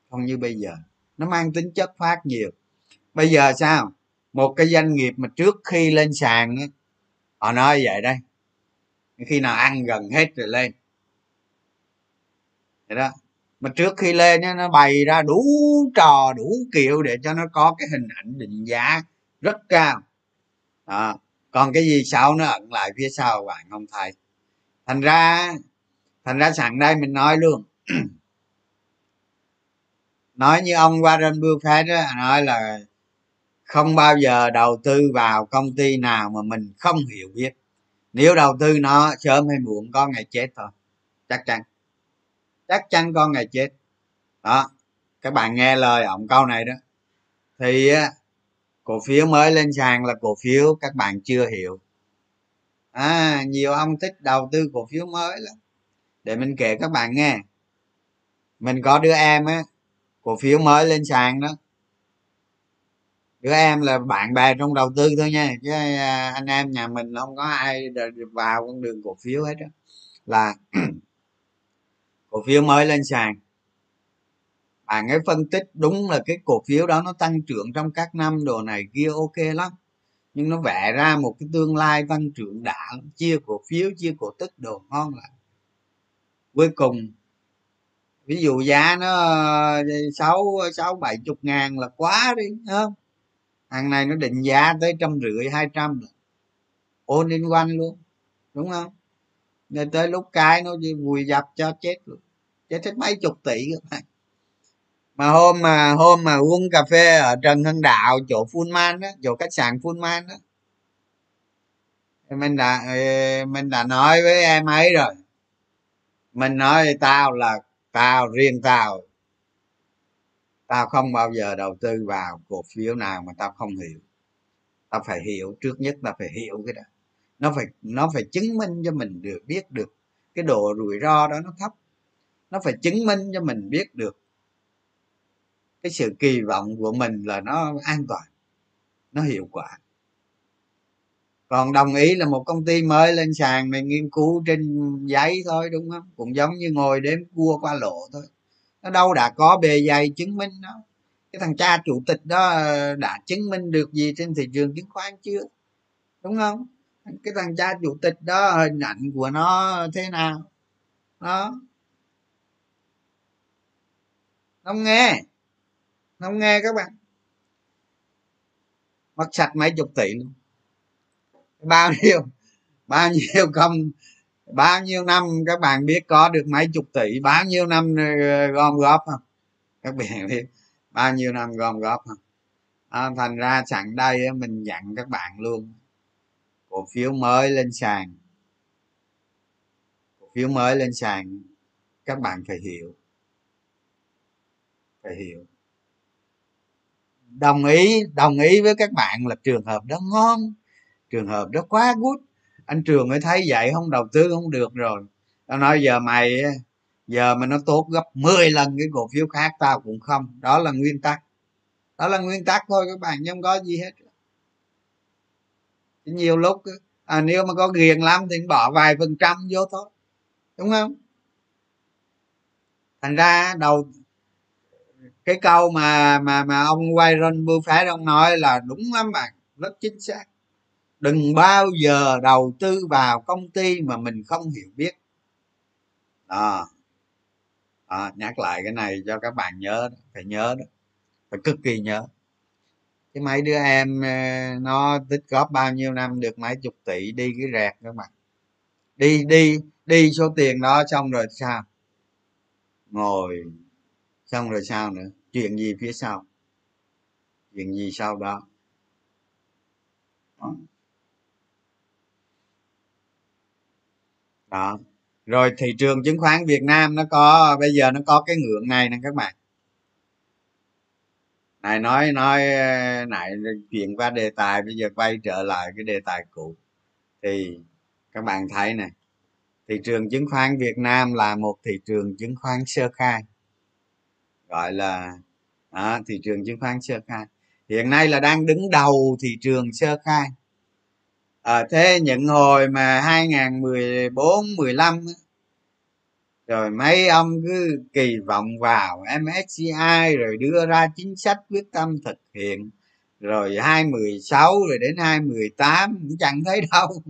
Không như bây giờ. Nó mang tính chất phát nhiều bây giờ sao? Một cái doanh nghiệp mà trước khi lên sàn họ nói vậy đây. Khi nào ăn gần hết rồi lên. Vậy đó. Mà trước khi lên nó bày ra đủ trò đủ kiểu để cho nó có cái hình ảnh định giá rất cao. À, còn cái gì sau nó ẩn lại phía sau bạn không thấy. Thành ra thành ra sẵn đây mình nói luôn. Nói như ông Warren Buffett đó, nói là không bao giờ đầu tư vào công ty nào mà mình không hiểu biết. Nếu đầu tư nó, sớm hay muộn có ngày chết thôi. Chắc chắn. Chắc chắn có ngày chết. Đó, các bạn nghe lời ông câu này đó. Thì cổ phiếu mới lên sàn là cổ phiếu các bạn chưa hiểu. À nhiều ông thích đầu tư cổ phiếu mới lắm. Để mình kể các bạn nghe. Mình có đứa em á, cổ phiếu mới lên sàn đó đứa em là bạn bè trong đầu tư thôi nha, chứ à, anh em nhà mình không có ai vào con đường cổ phiếu hết đó là cổ phiếu mới lên sàn. Bạn ấy phân tích đúng là cái cổ phiếu đó nó tăng trưởng trong các năm đồ này kia ok lắm. Nhưng nó vẽ ra một cái tương lai tăng trưởng đã, chia cổ phiếu, chia cổ tức đồ ngon lại cuối cùng, ví dụ giá nó ờ, sáu sáu bảy chục ngàn là quá đi không? Hàng này nó định giá tới trăm rưỡi, hai trăm ôn in quanh luôn, đúng không? Nên tới lúc cái nó vùi dập cho chết luôn. Chết hết mấy chục tỷ các bạn. Mà hôm mà hôm mà uống cà phê ở trần hưng đạo, chỗ Fullman đó, chỗ khách sạn Fullman đó. Mình đã mình đã nói với em ấy rồi. Mình nói tao là tao, riêng tao tao không bao giờ đầu tư vào cổ phiếu nào mà tao không hiểu. Tao phải hiểu, trước nhất là phải hiểu cái đó. Nó phải nó phải chứng minh cho mình được, biết được cái độ rủi ro đó nó thấp. Nó phải chứng minh cho mình biết được cái sự kỳ vọng của mình là nó an toàn, nó hiệu quả. Còn đồng ý là một công ty mới lên sàn mình nghiên cứu trên giấy thôi, đúng không? Cũng giống như ngồi đếm cua qua lộ thôi nó đâu đã có bề dày chứng minh đó cái thằng cha chủ tịch đó ờ, đã chứng minh được gì trên thị trường chứng khoán chưa? Đúng không? Cái thằng cha chủ tịch đó, hình ảnh của nó thế nào? Đó. Không nghe. Không nghe các bạn. Mất sạch mấy chục tỷ luôn. Bao nhiêu bao nhiêu công bao nhiêu năm các bạn biết có được mấy chục tỷ? Bao nhiêu năm ờ, gom góp không? Các bạn biết. Bao nhiêu năm gom góp không? À, thành ra sẵn đây mình dặn các bạn luôn. Cổ phiếu mới lên sàn. Cổ phiếu mới lên sàn các bạn phải hiểu. Phải hiểu. Đồng ý đồng ý với các bạn là trường hợp đó ngon trường hợp đó quá good anh trường mới thấy vậy không đầu tư không được rồi. Tao nói giờ mày giờ mà nó tốt gấp 10 lần cái cổ phiếu khác tao cũng không. Đó là nguyên tắc. Đó là nguyên tắc thôi các bạn chứ không có gì hết. Nhiều lúc à, nếu mà có ghiền lắm thì bỏ vài phần trăm vô thôi đúng không? Thành ra đầu cái câu mà mà mà ông Warren Buffett ông nói là đúng lắm bạn rất chính xác đừng bao giờ đầu tư vào công ty mà mình không hiểu biết. À, à, nhắc lại cái này cho các bạn nhớ phải nhớ đó phải cực kỳ nhớ. Cái mấy đứa em ờ, nó tích góp bao nhiêu năm được mấy chục tỷ đi cái rẹt các bạn đi đi đi số tiền đó xong rồi sao? Ngồi. Xong rồi sao nữa? Chuyện gì phía sau? Chuyện gì sau đó, đó. Đó. Rồi thị trường chứng khoán việt nam nó có bây giờ nó có cái ngưỡng này nè các bạn. Này nói nói lại chuyện qua đề tài bây giờ quay trở lại cái đề tài cũ. Thì các bạn thấy này thị trường chứng khoán việt nam là một thị trường chứng khoán sơ khai. Gọi là đó, thị trường chứng khoán sơ khai. Hiện nay là đang đứng đầu thị trường sơ khai à, thế những hồi mà 2014 15 rồi mấy ông cứ kỳ vọng vào MSCI rồi đưa ra chính sách quyết tâm thực hiện rồi 2016 rồi đến 2018 cũng chẳng thấy đâu.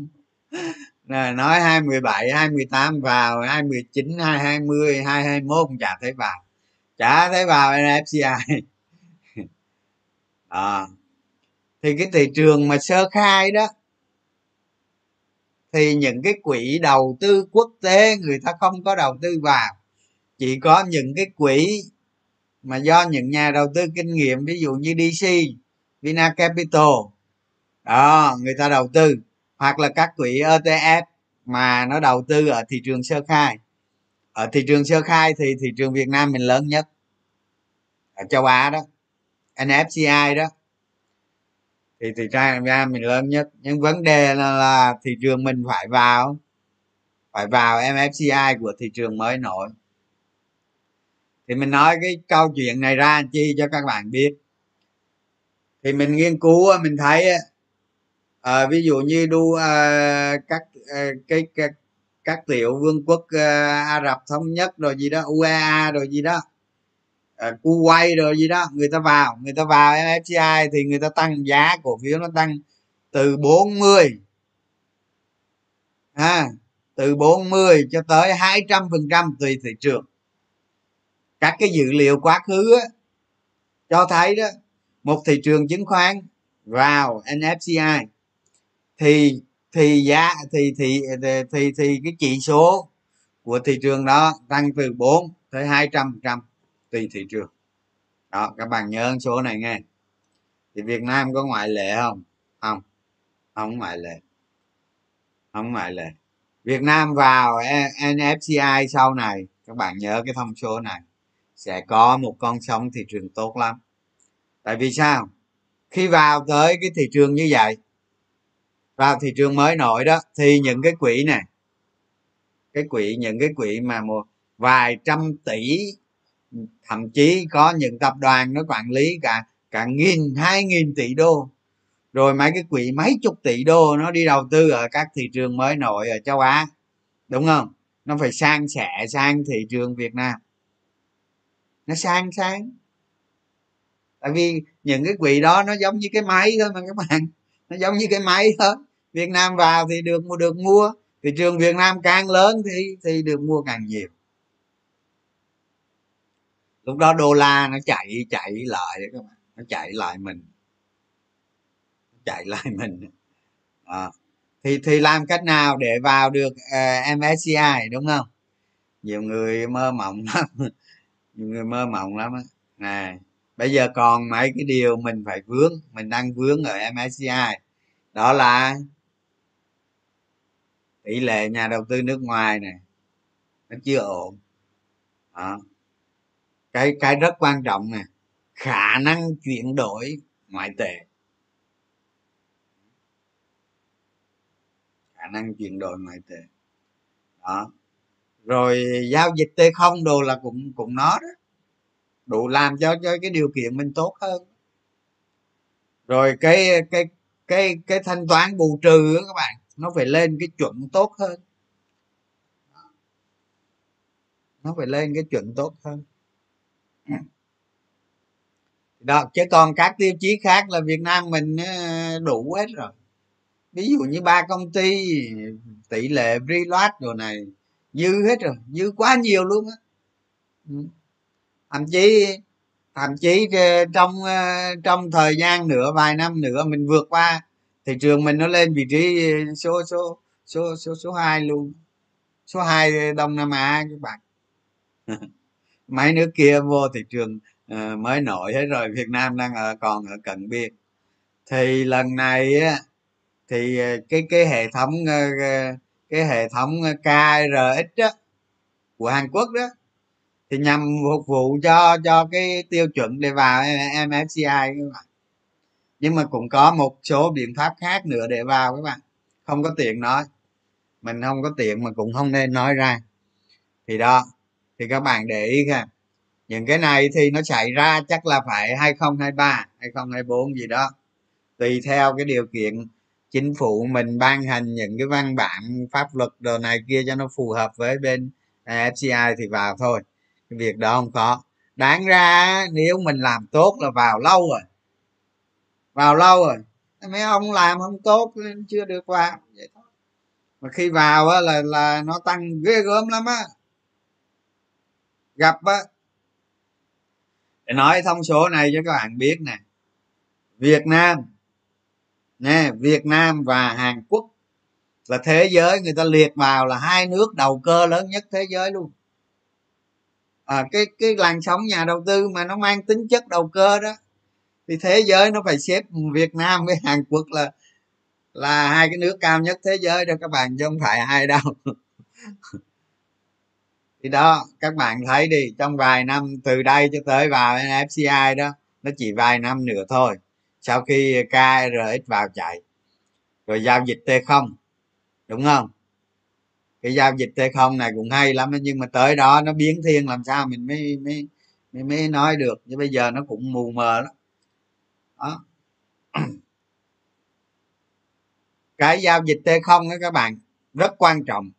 Rồi nói 2017 2018 vào 2019 2020 2021 cũng chả thấy vào. Chả thấy vào MSCI à, ờ, thì cái thị trường mà sơ khai đó thì những cái quỹ đầu tư quốc tế người ta không có đầu tư vào. Chỉ có những cái quỹ mà do những nhà đầu tư kinh nghiệm, ví dụ như dc vina capital. Đó, người ta đầu tư. Hoặc là các quỹ etf mà nó đầu tư ở thị trường sơ khai. Ở thị trường sơ khai thì thị trường việt nam mình lớn nhất. Ở châu á đó. Nfci đó thì thị trường ra mình lớn nhất. Nhưng vấn đề là, là thị trường mình phải vào. Phải vào mfci của thị trường mới nổi. Thì mình nói cái câu chuyện này ra chi cho các bạn biết. Thì mình nghiên cứu mình thấy à, ví dụ như đu à, các à, cái, cái các tiểu vương quốc à, ả rập thống nhất rồi gì đó uea rồi gì đó À, uh, Kuwait rồi gì đó người ta vào người ta vào MSCI thì người ta tăng giá cổ phiếu nó tăng từ 40 à, từ 40 cho tới 200 phần trăm tùy thị trường. Các cái dữ liệu quá khứ á, cho thấy đó một thị trường chứng khoán vào NFCI thì thì giá thì thì thì thì, thì cái chỉ số của thị trường đó tăng từ 4 tới 200 trăm tùy thị trường. Đó, các bạn nhớ số này nghe. Thì việt nam có ngoại lệ không? Không. Không ngoại lệ. Không ngoại lệ. Việt nam vào nfci sau này. Các bạn nhớ cái thông số này. Sẽ có một con sóng thị trường tốt lắm. Tại vì sao? Khi vào tới cái thị trường như vậy, vào thị trường mới nổi đó, thì những cái quỹ này cái quỹ, những cái quỹ mà một vài trăm tỷ thậm chí có những tập đoàn nó quản lý cả cả nghìn, hai nghìn tỷ đô. Rồi mấy cái quỹ, mấy chục tỷ đô nó đi đầu tư ở các thị trường mới nổi ở châu á, đúng không? Nó phải sang sẻ sang thị trường việt nam. Nó sang sang. Tại vì những cái quỹ đó nó giống như cái máy thôi mà các bạn. Nó giống như cái máy thôi. Việt nam vào thì được mua được mua. Thị trường việt nam càng lớn thì thì được mua càng nhiều lúc đó đô la nó chạy chạy lại các bạn. Nó chạy lại mình. Chạy lại mình. À, thì thì làm cách nào để vào được ờ, uh, MSCI đúng không? Nhiều người mơ mộng lắm. Nhiều người mơ mộng lắm này bây giờ còn mấy cái điều mình phải vướng mình đang vướng ở MSCI đó là tỷ lệ nhà đầu tư nước ngoài này nó chưa ổn. Đó cái cái rất quan trọng nè, khả năng chuyển đổi ngoại tệ. Khả năng chuyển đổi ngoại tệ. Đó. Rồi giao dịch t không đồ là cũng cũng nó đó. Đủ làm cho cho cái điều kiện mình tốt hơn. Rồi cái cái cái cái thanh toán bù trừ đó các bạn, nó phải lên cái chuẩn tốt hơn. Nó phải lên cái chuẩn tốt hơn đó, chứ còn các tiêu chí khác là việt nam mình ờ, đủ hết rồi. Ví dụ như ba công ty, tỷ lệ reload đồ này, dư hết rồi, dư quá nhiều luôn á. Ừ. Thậm chí thậm chí ờ, trong ờ, trong thời gian nữa vài năm nữa mình vượt qua, thị trường mình nó lên vị trí số số số số số hai luôn. Số hai đông nam á, các bạn. Mấy nước kia vô thị trường uh, mới nổi hết rồi việt nam đang ở còn ở cận biên. Thì lần này á thì ờ, cái cái hệ thống ờ, cái hệ thống KRX đó, của Hàn Quốc đó thì nhằm phục vụ cho cho cái tiêu chuẩn để vào MSCI các bạn. Nhưng mà cũng có một số biện pháp khác nữa để vào các bạn không có tiện nói. Mình không có tiện mà cũng không nên nói ra. Thì đó thì các bạn để ý ha những cái này thì nó xảy ra chắc là phải 2023 2024 gì đó. Tùy theo cái điều kiện chính phủ mình ban hành những cái văn bản pháp luật đồ này kia cho nó phù hợp với bên fci thì vào thôi. Cái việc đó không có. Đáng ra nếu mình làm tốt là vào lâu rồi. Vào lâu rồi. Mấy ông làm không tốt nên chưa được vào. Vậy thôi. Mà khi vào á là là nó tăng ghê gớm lắm á. Gặp á để nói thông số này cho các bạn biết nè. Việt nam. Nè việt nam và hàn quốc là thế giới người ta liệt vào là hai nước đầu cơ lớn nhất thế giới luôn. À, cái cái làn sóng nhà đầu tư mà nó mang tính chất đầu cơ đó thì thế giới nó phải xếp việt nam với hàn quốc là là hai cái nước cao nhất thế giới đó các bạn chứ không phải ai đâu. thì đó các bạn thấy đi trong vài năm từ đây cho tới vào fci đó nó chỉ vài năm nữa thôi sau khi krx vào chạy. Rồi giao dịch T0 đúng không? Cái giao dịch T0 này cũng hay lắm nhưng mà tới đó nó biến thiên làm sao mình mới mới mới, mới nói được. Chứ bây giờ nó cũng mù mờ lắm. Đó. Cái giao dịch T0 đó các bạn rất quan trọng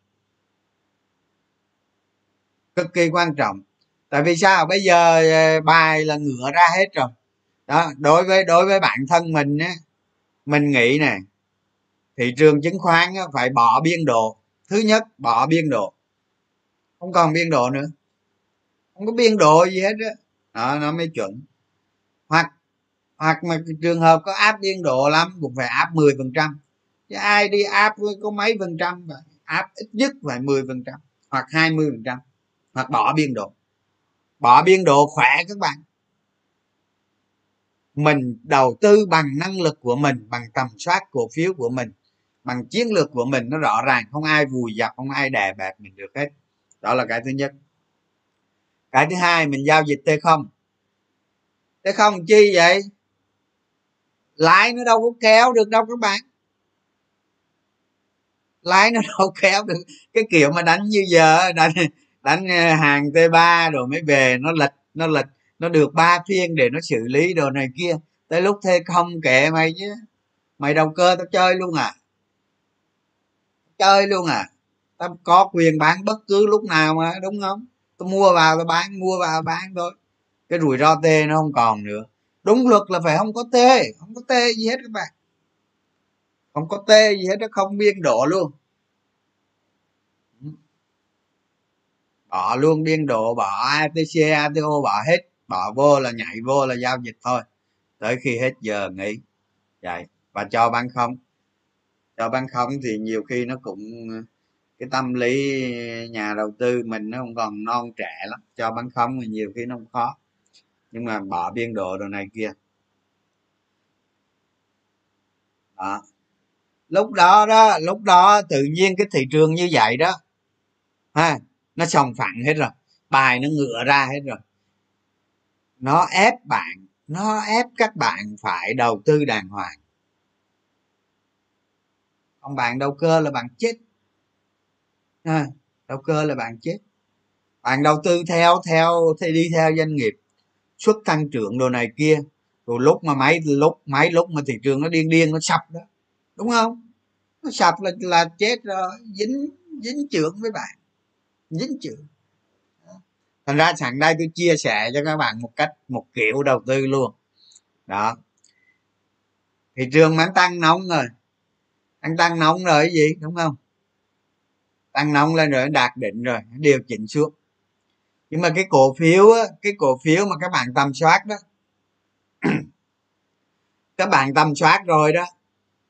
cực kỳ quan trọng. Tại vì sao? Bây giờ ờ, bài là ngựa ra hết rồi. Đó đối với đối với bản thân mình á mình nghĩ nè thị trường chứng khoán á, phải bỏ biên độ. Thứ nhất bỏ biên độ. Không còn biên độ nữa. Không có biên độ gì hết á. Đó nó mới chuẩn. Hoặc hoặc mà trường hợp có áp biên độ lắm cũng phải áp 10 phần trăm. Chứ ai đi áp có mấy phần trăm áp ít nhất phải 10 phần trăm hoặc 20 phần trăm hoặc bỏ biên độ. Bỏ biên độ khỏe các bạn. Mình đầu tư bằng năng lực của mình, bằng tầm soát cổ phiếu của mình, bằng chiến lược của mình, nó rõ ràng, không ai vùi dập, không ai đè bẹp mình được hết. Đó là cái thứ nhất. Cái thứ hai, mình giao dịch t không. T không chi vậy? Lãi nó đâu có kéo được đâu các bạn. Lãi nó đâu kéo được. Cái kiểu mà đánh như giờ đánh đánh ờ, hàng t 3 rồi mới về, nó lật nó lật nó được ba phiên để nó xử lý đồ này kia. Tới lúc thế không kệ mày chứ. Mày đầu cơ tao chơi luôn à. Chơi luôn à. Tao có quyền bán bất cứ lúc nào mà, đúng không? Tao mua vào tao bán, mua vào bán thôi. Cái rủi ro tê nó không còn nữa. Đúng luật là phải không có tê không có tê gì hết các bạn. Không có tê gì hết nó không biên độ luôn. Bỏ luôn biên độ bỏ atc ato bỏ hết. Bỏ vô là nhảy vô là giao dịch thôi. Tới khi hết giờ nghỉ. Vậy, và cho bán không? Cho bán không thì nhiều khi nó cũng, cái tâm lý nhà đầu tư mình nó không còn non trẻ lắm. Cho bán không thì nhiều khi nó không khó. Nhưng mà bỏ biên độ đồ này kia. Đó. Lúc đó đó, lúc đó tự nhiên cái thị trường như vậy đó, ha nó sòng phẳng hết rồi. Bài nó ngựa ra hết rồi. Nó ép bạn nó ép các bạn phải đầu tư đàng hoàng. Còn bạn đầu cơ là bạn chết. À, đầu cơ là bạn chết. Bạn đầu tư theo theo thì đi theo doanh nghiệp. Xuất tăng trưởng đồ này kia. Rồi lúc mà máy lúc máy lúc mà thị trường nó điên điên nó sập đó. Đúng không? Nó sập là là chết rồi. Dính dính trưởng với bạn dính trưởng thành ra sẵn đây tôi chia sẻ cho các bạn một cách một kiểu đầu tư luôn. Đó. Thị trường mà tăng nóng rồi. Ăn tăng nóng rồi cái gì đúng không? Tăng nóng lên rồi đạt định rồi điều chỉnh xuống. Nhưng mà cái cổ phiếu á, cái cổ phiếu mà các bạn tầm soát đó các bạn tầm soát rồi đó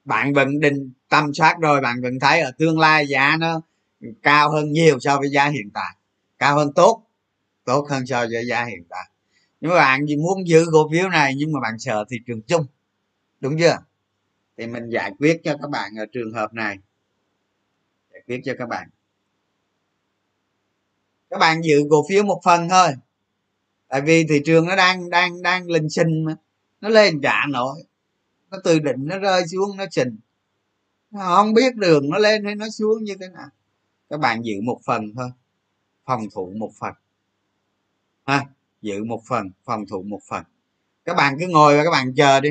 bạn vẫn định tầm soát rồi bạn vẫn thấy ở tương lai giá nó cao hơn nhiều so với giá hiện tại. Cao hơn tốt tốt hơn so với giá hiện tại. Nhưng mà bạn chỉ muốn giữ cổ phiếu này nhưng mà bạn sợ thị trường chung, đúng chưa? Thì mình giải quyết cho các bạn ở trường hợp này. Giải quyết cho các bạn. Các bạn giữ cổ phiếu một phần thôi. Tại vì thị trường nó đang đang đang linh sinh mà. Nó lên trả nổi. Nó từ đỉnh nó rơi xuống, nó trình nó không biết đường nó lên hay nó xuống như thế nào các bạn giữ một phần thôi. Phòng thủ một phần. Ha, giữ một phần, phòng thủ một phần. Các bạn cứ ngồi và các bạn chờ đi.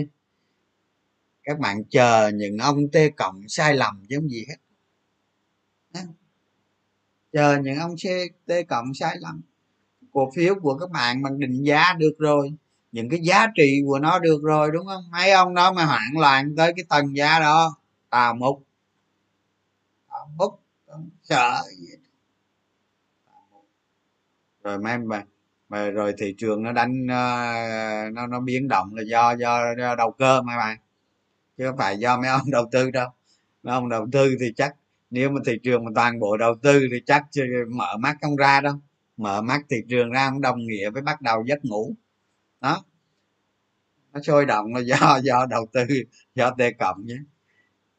Các bạn chờ những ông t cộng sai lầm giống gì hết. Chờ những ông t cộng sai lầm. Cổ phiếu của các bạn bằng định giá được rồi. Những cái giá trị của nó được rồi, đúng không? Mấy ông đó mà hoảng loạn tới cái tầng giá đó. Tào mục. Tào mục sợ gì rồi mấy mà, mà rồi thị trường nó đánh ờ, nó nó biến động là do do, do đầu cơ mà bạn chứ không phải do mấy ông đầu tư đâu. Mấy ông đầu tư thì chắc nếu mà thị trường mà toàn bộ đầu tư thì chắc chưa mở mắt không ra đâu. Mở mắt thị trường ra không đồng nghĩa với bắt đầu giấc ngủ. Đó. Nó sôi động là do do đầu tư do tê cộng nhé.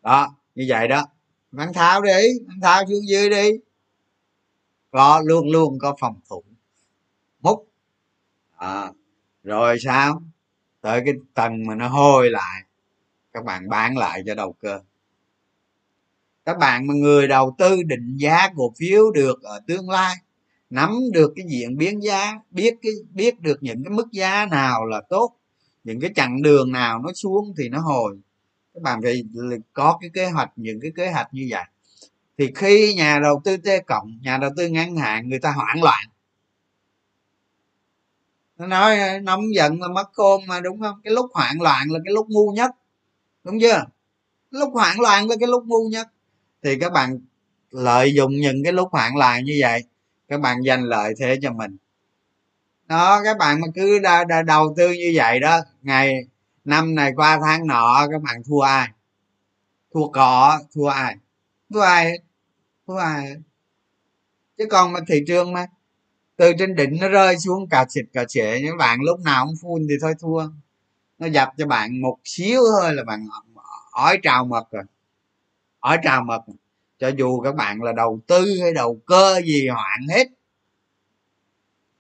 Đó như vậy đó bạn tháo đi bạn tháo xuống dưới đi. Có luôn luôn có phòng thủ. Múc. À, rồi sao? Tới cái tầng mà nó hôi lại. Các bạn bán lại cho đầu cơ. Các bạn mà người đầu tư định giá cổ phiếu được ở tương lai nắm được cái diễn biến giá biết cái biết được những cái mức giá nào là tốt những cái chặng đường nào nó xuống thì nó hồi các bạn phải có cái kế hoạch những cái kế hoạch như vậy. Thì khi nhà đầu tư t cộng nhà đầu tư ngắn hạn người ta hoảng loạn. Nó nói nóng giận là mất khôn mà đúng không? Cái lúc hoảng loạn là cái lúc ngu nhất đúng chưa? Lúc hoảng loạn là cái lúc ngu nhất. Thì các bạn lợi dụng những cái lúc hoảng loạn như vậy các bạn giành lợi thế cho mình. Đó các bạn mà cứ đa, đa, đầu tư như vậy đó ngày năm này qua tháng nọ, các bạn thua ai? Thua cỏ, thua ai? Thua ai thua ai chứ còn mà thị trường mà, từ trên đỉnh nó rơi xuống, cà xịt cà xệ những bạn lúc nào không phun thì thôi thua. Nó dập cho bạn một xíu thôi là bạn ói trào mật rồi. Ói trào mật cho dù các bạn là đầu tư hay đầu cơ gì, hoạn hết.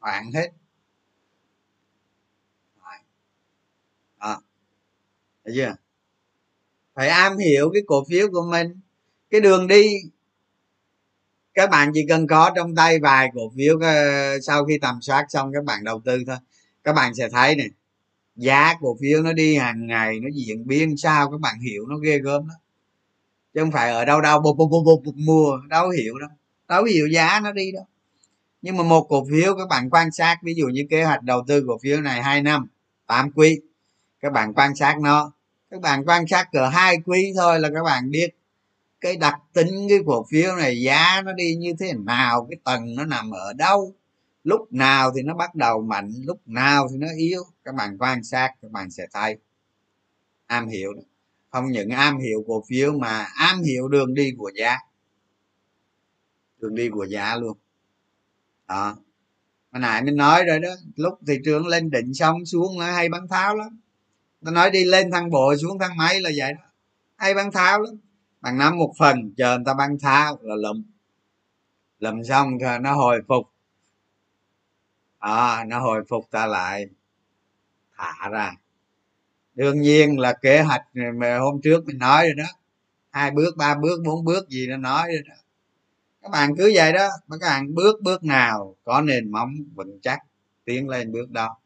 Hoạn hết à, thấy chưa? Phải am hiểu cái cổ phiếu của mình. Cái đường đi, các bạn chỉ cần có trong tay vài cổ phiếu ờ, sau khi tầm soát xong các bạn đầu tư thôi. Các bạn sẽ thấy này giá cổ phiếu nó đi hàng ngày, nó diễn biến, sao các bạn hiểu nó ghê gớm đó chứ không phải ở đâu đâu bụp bụp bụp bụp, mua, đâu hiểu đâu. Đâu hiểu giá nó đi đâu. Nhưng mà một cổ phiếu các bạn quan sát, ví dụ như kế hoạch đầu tư cổ phiếu này hai năm, tám quý các bạn quan sát nó. Các bạn quan sát cỡ hai quý thôi là các bạn biết cái đặc tính cái cổ phiếu này giá nó đi như thế nào, cái tầng nó nằm ở đâu. Lúc nào thì nó bắt đầu mạnh, lúc nào thì nó yếu. Các bạn quan sát, các bạn sẽ thấy. Am hiểu không những am hiểu cổ phiếu mà am hiểu đường đi của giá. Đường đi của giá luôn. Đó. Hồi nãy mình nói rồi đó, lúc thị trường lên đỉnh xong, xuống nó hay bắn tháo lắm ta nói đi lên thang bộ xuống thang máy là vậy đó. Hay bán tháo lắm. Bằng nắm một phần chờ người ta bán tháo là lụm. Lụm xong rồi nó hồi phục. À, nó hồi phục ta lại thả ra. Đương nhiên là kế hoạch mà hôm trước mình nói rồi đó. Hai bước ba bước bốn bước gì nó nói rồi đó. Các bạn cứ vậy đó. Các bạn bước bước nào có nền móng vững chắc tiến lên bước đó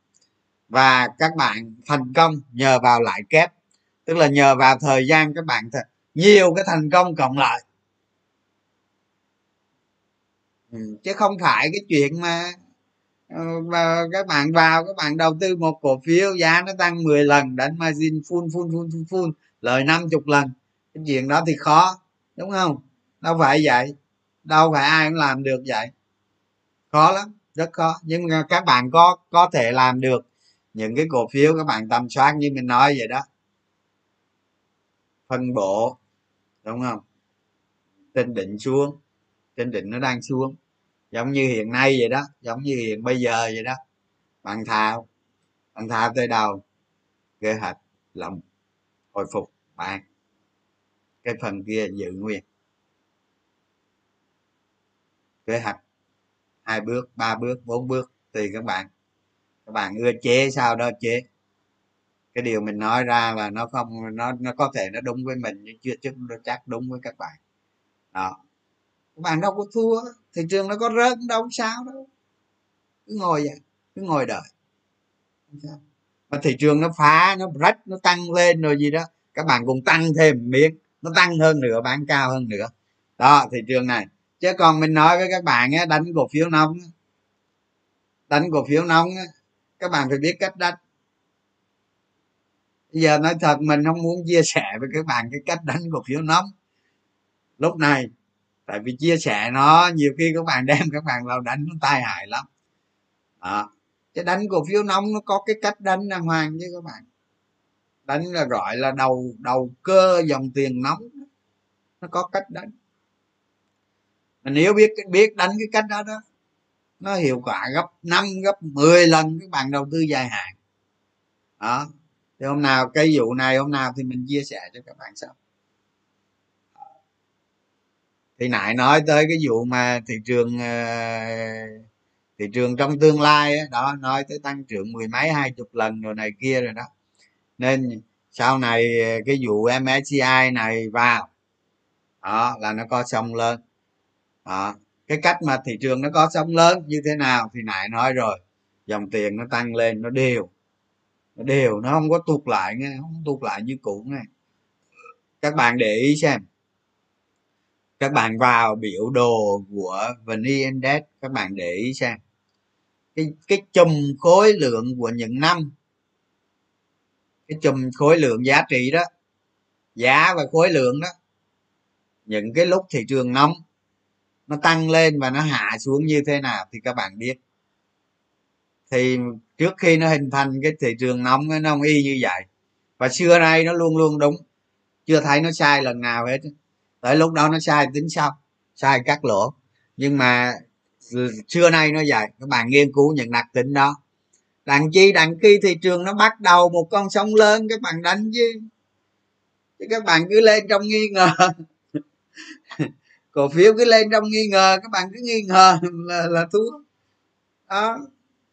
và các bạn thành công nhờ vào lại kép. Tức là nhờ vào thời gian các bạn th- nhiều cái thành công cộng lại. Ừ, chứ không phải cái chuyện mà ờ, và các bạn vào các bạn đầu tư một cổ phiếu giá nó tăng 10 lần đánh margin full full full full full lời 50 lần. Cái chuyện đó thì khó đúng không? Đâu phải vậy. Đâu phải ai cũng làm được vậy. Khó lắm rất khó. Nhưng mà các bạn có có thể làm được những cái cổ phiếu các bạn tầm soát như mình nói vậy đó. Phân bổ, đúng không? Trên đỉnh xuống trên đỉnh nó đang xuống. Giống như hiện nay vậy đó, giống như hiện bây giờ vậy đó. Bạn thao bạn thao tới đầu, kế hoạch lòng hồi phục bạn. Cái phần kia giữ nguyên. Kế hoạch hai bước, ba bước, bốn bước tùy các bạn các bạn ưa chế sao đó, chế. Cái điều mình nói ra là nó không, nó nó có thể nó đúng với mình, nhưng chưa chắc chắc đúng với các bạn. Đó. Các bạn đâu có thua, thị trường nó có rớt đâu sao đâu. Cứ ngồi vậy, cứ ngồi đợi. Mà thị trường nó phá, nó rách, nó tăng lên rồi gì đó, các bạn cùng tăng thêm miếng. Nó tăng hơn nữa bán cao hơn nữa đó, thị trường này. Chứ còn mình nói với các bạn á, đánh cổ phiếu nóng đánh cổ phiếu nóng á các bạn phải biết cách đánh. Bây giờ nói thật, mình không muốn chia sẻ với các bạn cái cách đánh cổ phiếu nóng. Lúc này, tại vì chia sẻ nó, nhiều khi các bạn đem các bạn vào đánh nó tai hại lắm. Đó. Cái đánh cổ phiếu nóng nó có cái cách đánh đàng hoàng chứ các bạn. Đánh là gọi là đầu đầu cơ dòng tiền nóng. Nó có cách đánh. Mình nếu biết biết đánh cái cách đó đó nó hiệu quả gấp 5 gấp 10 lần các bạn đầu tư dài hạn. Đó. Thì hôm nào, cái vụ này hôm nào thì mình chia sẻ cho các bạn sau. Thì nãy nói tới cái vụ mà thị trường ờ, thị trường trong tương lai đó, nói tới tăng trưởng mười mấy, hai chục lần rồi này kia rồi đó. Nên sau này ờ, cái vụ MSCI này vào, đó, là nó có sông lên. Đó cái cách mà thị trường nó có sóng lớn như thế nào thì nãy nói rồi. Dòng tiền nó tăng lên, nó đều. Nó đều, nó không có tụt lại nghe, không tụt lại như cũ nghe. Các bạn để ý xem. Các bạn vào biểu đồ của vn index, các bạn để ý xem. Cái cái chùm khối lượng của những năm, cái chùm khối lượng giá trị đó, giá và khối lượng đó, những cái lúc thị trường nóng nó tăng lên và nó hạ xuống như thế nào thì các bạn biết. Thì trước khi nó hình thành cái thị trường nóng nó không y như vậy. Và xưa nay nó luôn luôn đúng. Chưa thấy nó sai lần nào hết. Tới lúc đó nó sai tính sau, sai cắt lỗ. Nhưng mà xưa nay nó vậy. Các bạn nghiên cứu những đặc tính đó. Đặng chi, đặng khi thị trường nó bắt đầu một con sóng lớn, các bạn đánh chứ. Chứ các bạn cứ lên trong nghi ngờ. cổ phiếu cứ lên trong nghi ngờ các bạn cứ nghi ngờ là, là thua. Đó.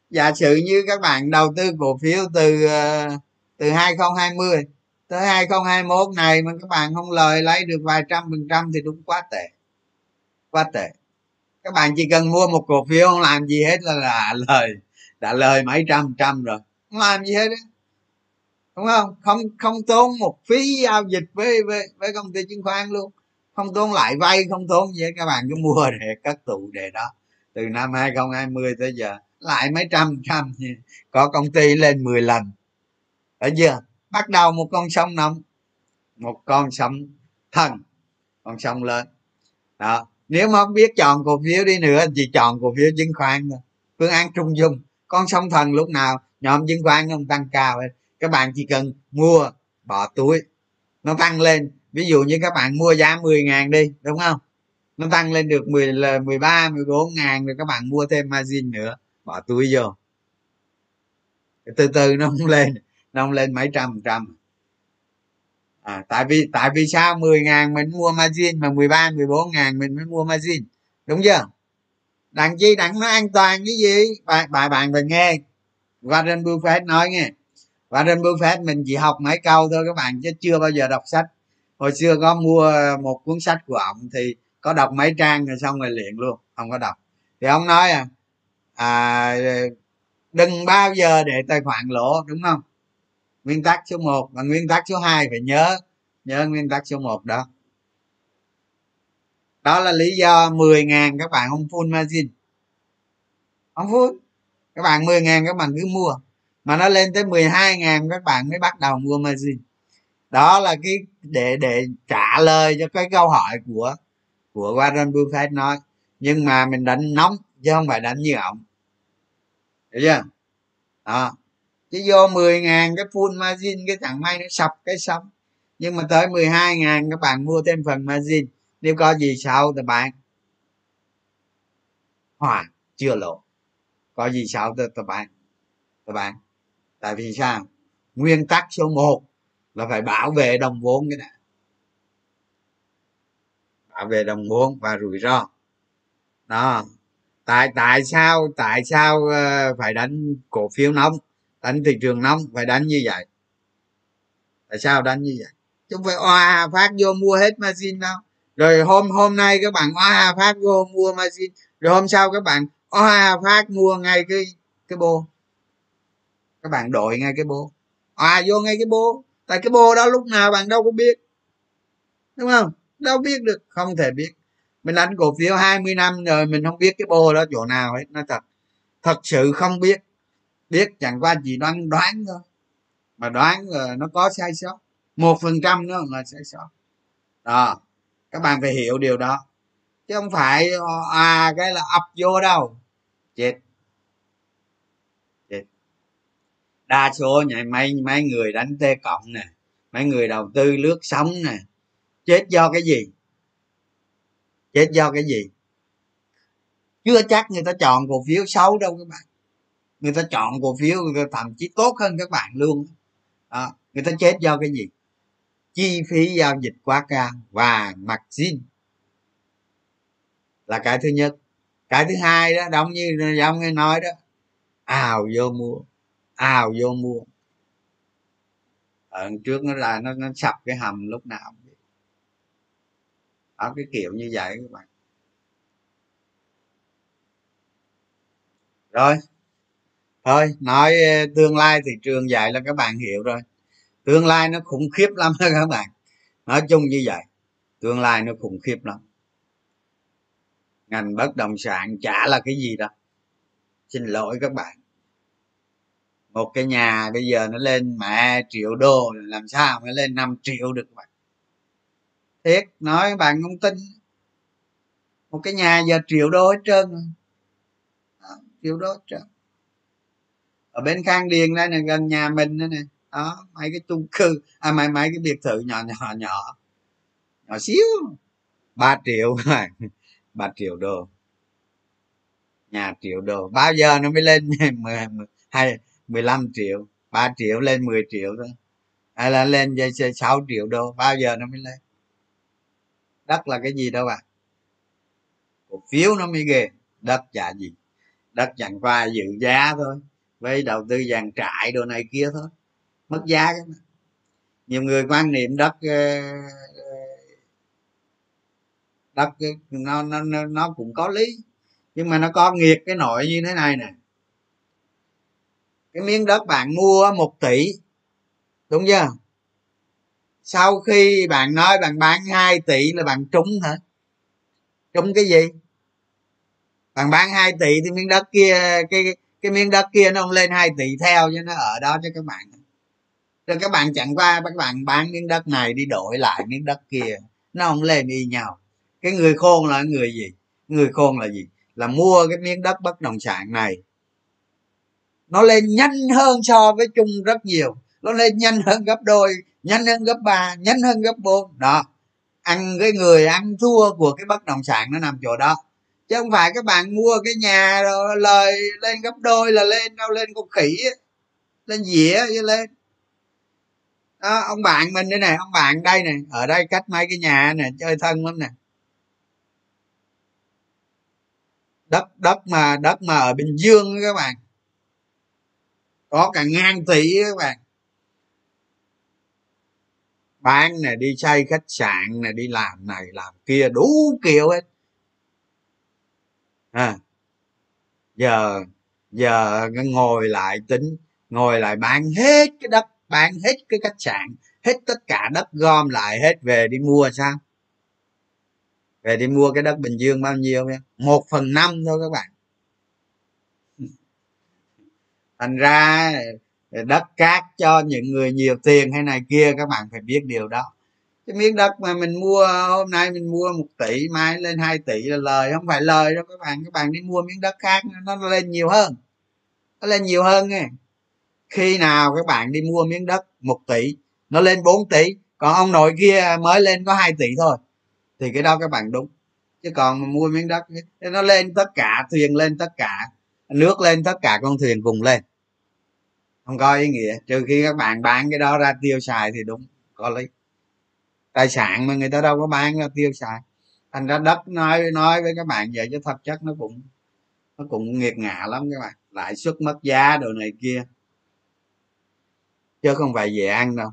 Giả sử như các bạn đầu tư cổ phiếu từ ờ, từ 2020 tới 2021 này mà các bạn không lời lấy được vài trăm phần trăm thì đúng quá tệ. Quá tệ. Các bạn chỉ cần mua một cổ phiếu không làm gì hết là đã lời đã lời mấy trăm trăm rồi. Không làm gì hết đó. đúng không? Không không tốn một phí giao dịch với với với công ty chứng khoán luôn không tốn lại vay, không tốn gì hết, các bạn cứ mua để cất tụ để đó. Từ năm 2020 tới giờ lại mấy trăm trăm có công ty lên 10 lần. Ở giờ bắt đầu một con sông nóng, một con sông thần, con sông lớn. Đó. Nếu mà không biết chọn cổ phiếu đi nữa thì chọn cổ phiếu chứng khoán thôi. Phương án trung dung, con sông thần lúc nào, nhóm chứng khoán không tăng cao hết. Các bạn chỉ cần mua, bỏ túi, nó tăng lên ví dụ như các bạn mua giá 10 ngàn đi đúng không? Nó tăng lên được 10 là 13 14 ngàn rồi các bạn mua thêm margin nữa bỏ túi vô. Từ từ nó không lên nó không lên mấy trăm trăm. À, tại vì tại vì sao 10 ngàn mình mua margin mà 13 14 ngàn mình mới mua margin? Đúng chưa? Đặng chi đặng nó an toàn cái gì? Bài bài bạn phải nghe. Warren Buffett nói nghe. Warren Buffett mình chỉ học mấy câu thôi các bạn chứ chưa bao giờ đọc sách hồi xưa có mua một cuốn sách của ông thì có đọc mấy trang rồi xong rồi luyện luôn không có đọc. Thì ông nói à, à đừng bao giờ để tài khoản lỗ đúng không? Nguyên tắc số 1 và nguyên tắc số 2 phải nhớ nhớ nguyên tắc số 1 đó. Đó là lý do 10.000 các bạn không full margin. Không full. Các bạn 10.000 các bạn cứ mua. Mà nó lên tới 12.000 các bạn mới bắt đầu mua margin đó là cái để để trả lời cho cái câu hỏi của của Warren Buffett nói. Nhưng mà mình đánh nóng, chứ không phải đánh như ổng. Hiểu chưa? Đó. Chứ vô 10 ngàn cái full margin, cái thằng may nó sập cái xong nhưng mà tới 12 ngàn các bạn mua thêm phần margin. Nếu có gì sau thì bạn hoàn, chưa lộ. Có gì sau thì các bạn các bạn. Tại vì sao? Nguyên tắc số 1 là phải bảo vệ đồng vốn cái này. Bảo vệ đồng vốn và rủi ro. Đó. Tại tại sao tại sao ờ, phải đánh cổ phiếu nóng, đánh thị trường nóng, phải đánh như vậy? Tại sao đánh như vậy? Chứ không phải oa phát vô mua hết margin đâu. Rồi hôm hôm nay các bạn oa phát vô mua margin, rồi hôm sau các bạn oa phát mua ngay cái cái bô. Các bạn đội ngay cái bô. Oa vô ngay cái bô tại cái bô đó lúc nào bạn đâu có biết. Đúng không? Đâu biết được. Không thể biết. Mình đánh cổ phiếu 20 năm rồi mình không biết cái bô đó chỗ nào hết. Nó thật thật sự không biết. Biết chẳng qua chỉ đoán đoán thôi. Mà đoán là nó có sai sót. một phần trăm nó là sai sót. Đó. Các bạn phải hiểu điều đó. Chứ không phải à cái là ập vô đâu. Chết. Đa số nhảy mấy mấy người đánh tê cộng nè mấy người đầu tư lướt sóng nè. Chết do cái gì? Chết do cái gì? Chưa chắc người ta chọn cổ phiếu xấu đâu các bạn. Người ta chọn cổ phiếu thậm chí tốt hơn các bạn luôn. À, người ta chết do cái gì? Chi phí giao dịch quá cao và margin là cái thứ nhất. Cái thứ hai đó giống như giống như nói đó ào vô mua ào vô mua. Ở trước nó là nó nó sập cái hầm lúc nào đó, cái kiểu như vậy các bạn. Rồi. Thôi, nói tương lai thị trường vậy là các bạn hiểu rồi. Tương lai nó khủng khiếp lắm đó các bạn. Nói chung như vậy, tương lai nó khủng khiếp lắm. Ngành bất động sản chả là cái gì đâu. Xin lỗi các bạn một cái nhà bây giờ nó lên mẹ triệu đô làm sao mới lên 5 triệu được bạn? Thiệt nói bạn không tin. Một cái nhà giờ triệu đô hết trơn đó, triệu đô hết trơn. Ở bên khang điền đây này gần nhà mình đây nè. Đó mấy cái chung cư. À mấy mấy cái biệt thự nhỏ nhỏ nhỏ. Nhỏ xíu. Ba triệu mà ba triệu đô. Nhà triệu đô. Bao giờ nó mới lên? Hai mười lăm triệu, ba triệu lên 10 triệu thôi. Hay là lên sáu triệu đô, bao giờ nó mới lên? Đất là cái gì đâu bạn à? cổ phiếu nó mới ghê, đất chả gì. Đất chẳng qua dự giá thôi, với đầu tư vàng trại đồ này kia thôi. Mất giá cái mà. nhiều người quan niệm đất ờ, đất ờ, nó nó nó cũng có lý, nhưng mà nó có nghiệt cái nội như thế này nè cái miếng đất bạn mua một tỷ, đúng chưa? Sau khi bạn nói bạn bán 2 tỷ là bạn trúng hả? Trúng cái gì? Bạn bán 2 tỷ thì miếng đất kia, cái cái miếng đất kia nó không lên 2 tỷ theo cho nó ở đó cho các bạn. Rồi các bạn chẳng qua các bạn bán miếng đất này đi đổi lại miếng đất kia, nó không lên y nhau. Cái người khôn là người gì? Người khôn là gì? Là mua cái miếng đất bất động sản này nó lên nhanh hơn so với chung rất nhiều. Nó lên nhanh hơn gấp đôi nhanh hơn gấp ba nhanh hơn gấp bốn. Đó. Ăn cái người ăn thua của cái bất động sản nó nằm chỗ đó. Chứ không phải các bạn mua cái nhà rồi lời lên gấp đôi là lên đâu lên con khỉ lên dĩa chứ lên. Đó, ông bạn mình đây này ông bạn đây này ở đây cách mấy cái nhà này chơi thân lắm nè. Đất đất mà đất mà ở bình dương các bạn có cả ngàn tỷ các bạn. Bán này đi xây khách sạn này đi làm này làm kia đủ kiểu hết. À, giờ giờ ngồi lại tính ngồi lại bán hết cái đất bán hết cái khách sạn hết tất cả đất gom lại hết về đi mua sao? Về đi mua cái đất bình dương bao nhiêu nha? Một phần năm thôi các bạn. Thành ra ờ, đất cát cho những người nhiều tiền hay này kia, các bạn phải biết điều đó. Cái miếng đất mà mình mua, hôm nay mình mua một tỷ, mai lên 2 tỷ là lời, không phải lời đâu các bạn. Các bạn đi mua miếng đất khác, nó lên nhiều hơn. Nó lên nhiều hơn nghe. Khi nào các bạn đi mua miếng đất một tỷ, nó lên 4 tỷ, còn ông nội kia mới lên có 2 tỷ thôi, thì cái đó các bạn đúng. Chứ còn mua miếng đất, nó lên tất cả, thuyền lên tất cả, nước lên tất cả, con thuyền cùng lên không có ý nghĩa. Trừ khi các bạn bán cái đó ra tiêu xài thì đúng có lý. Tài sản mà người ta đâu có bán ra tiêu xài. Thành ra đất nói nói với các bạn vậy chứ thật chất nó cũng nó cũng nghiệt ngã lắm các bạn. Lãi suất mất giá đồ này kia. Chứ không phải dễ ăn đâu.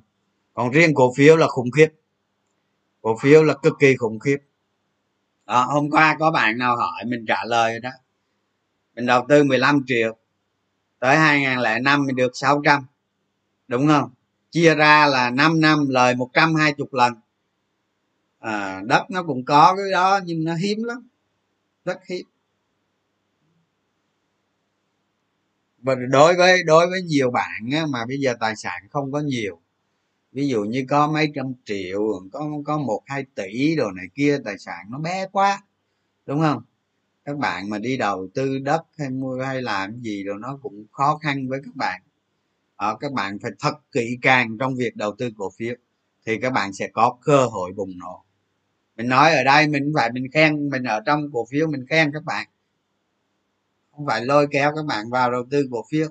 Còn riêng cổ phiếu là khủng khiếp. Cổ phiếu là cực kỳ khủng khiếp. Đó, hôm qua có bạn nào hỏi mình trả lời rồi đó. Mình đầu tư 15 triệu tới 2005 mình được 600 đúng không? Chia ra là 5 năm lời 120 lần. À, đất nó cũng có cái đó nhưng nó hiếm lắm rất hiếm. Và đối với đối với nhiều bạn á, mà bây giờ tài sản không có nhiều ví dụ như có mấy trăm triệu có có một hai tỷ đồ này kia tài sản nó bé quá đúng không? Các bạn mà đi đầu tư đất hay mua hay làm gì rồi nó cũng khó khăn với các bạn. Ở các bạn phải thật kỹ càng trong việc đầu tư cổ phiếu thì các bạn sẽ có cơ hội bùng nổ. Mình nói ở đây mình phải mình khen, mình ở trong cổ phiếu mình khen các bạn. Không phải lôi kéo các bạn vào đầu tư cổ phiếu.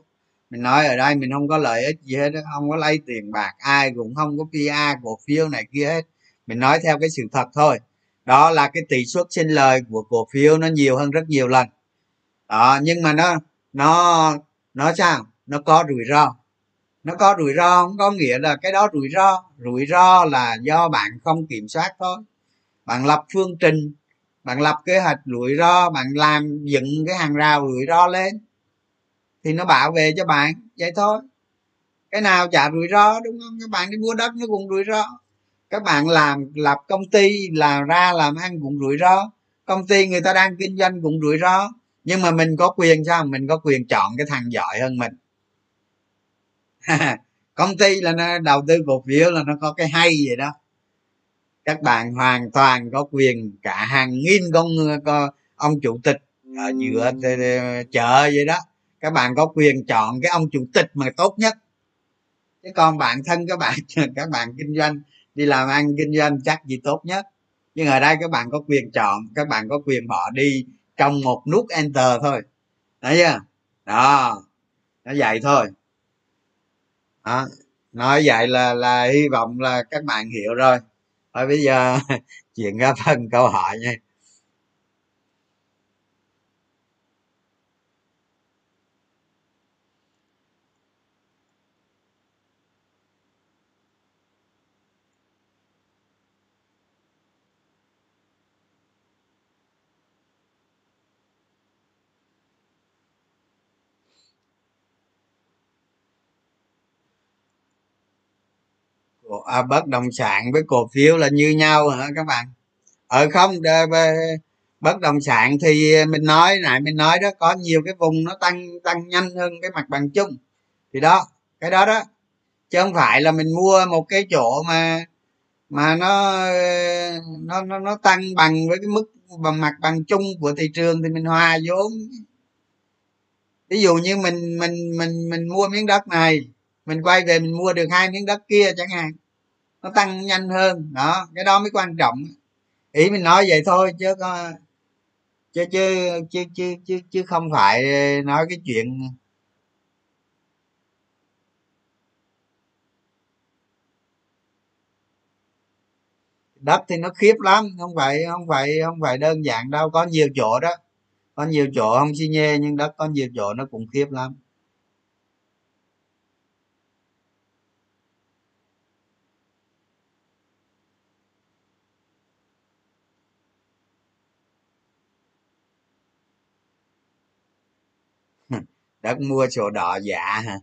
Mình nói ở đây mình không có lợi ích gì hết không có lấy tiền bạc, ai cũng không có pr cổ phiếu này kia hết. Mình nói theo cái sự thật thôi đó là cái tỷ suất sinh lời của cổ phiếu nó nhiều hơn rất nhiều lần. Đó, nhưng mà nó nó nó sao? Nó có rủi ro. Nó có rủi ro không? Có nghĩa là cái đó rủi ro. Rủi ro là do bạn không kiểm soát thôi. Bạn lập phương trình, bạn lập kế hoạch rủi ro, bạn làm dựng cái hàng rào rủi ro lên thì nó bảo vệ cho bạn. Vậy thôi. Cái nào chả rủi ro, đúng không? Các bạn đi mua đất nó cũng rủi ro các bạn làm lập công ty làm ra làm ăn cũng rủi ro. Công ty người ta đang kinh doanh cũng rủi ro. Nhưng mà mình có quyền sao? Mình có quyền chọn cái thằng giỏi hơn mình. Công ty là nó đầu tư cổ phiếu là nó có cái hay vậy đó. Các bạn hoàn toàn có quyền cả hàng nghìn con con ông chủ tịch ở giữa chợ vậy đó. Các bạn có quyền chọn cái ông chủ tịch mà tốt nhất. Chứ còn bản thân các bạn các bạn kinh doanh đi làm ăn, kinh doanh chắc gì tốt nhất. Nhưng ở đây các bạn có quyền chọn, các bạn có quyền bỏ đi trong một nút enter thôi. Thấy chưa? Đó, nó vậy thôi. Đó. nói vậy là là hy vọng là các bạn hiểu rồi. Thôi bây giờ chuyển ra phần câu hỏi nha. À, bất động sản với cổ phiếu là như nhau hả các bạn? Ở ờ, không bất động sản thì mình nói lại mình nói đó có nhiều cái vùng nó tăng tăng nhanh hơn cái mặt bằng chung. Thì đó cái đó đó. Chứ không phải là mình mua một cái chỗ mà mà nó nó nó, nó tăng bằng với cái mức bằng mặt bằng chung của thị trường thì mình hòa vốn. Ví dụ như mình mình mình mình mua miếng đất này mình quay về mình mua được hai miếng đất kia chẳng hạn. Nó tăng nhanh hơn. Đó cái đó mới quan trọng. Ý mình nói vậy thôi chứ có chứ chứ chứ chứ chứ, chứ không phải nói cái chuyện đất thì nó khiếp lắm không phải không phải không phải đơn giản đâu. Có nhiều chỗ đó. Có nhiều chỗ không xi nhê nhưng đất có nhiều chỗ nó cũng khiếp lắm. Đất mua sổ đỏ giả hả?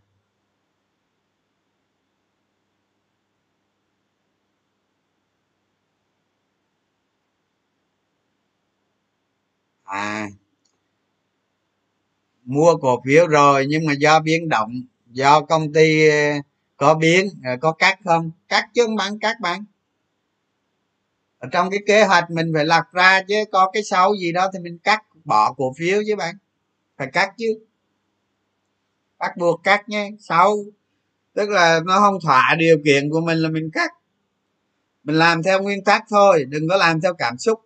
À mua cổ phiếu rồi nhưng mà do biến động, do công ty ờ, có biến ờ, có cắt không? Cắt chứ không bán cắt bán ở trong cái kế hoạch mình phải lập ra chứ có cái xấu gì đó thì mình cắt, bỏ cổ phiếu chứ bạn. Phải cắt chứ bắt buộc cắt nhé sau tức là nó không thỏa điều kiện của mình là mình cắt. Mình làm theo nguyên tắc thôi, đừng có làm theo cảm xúc.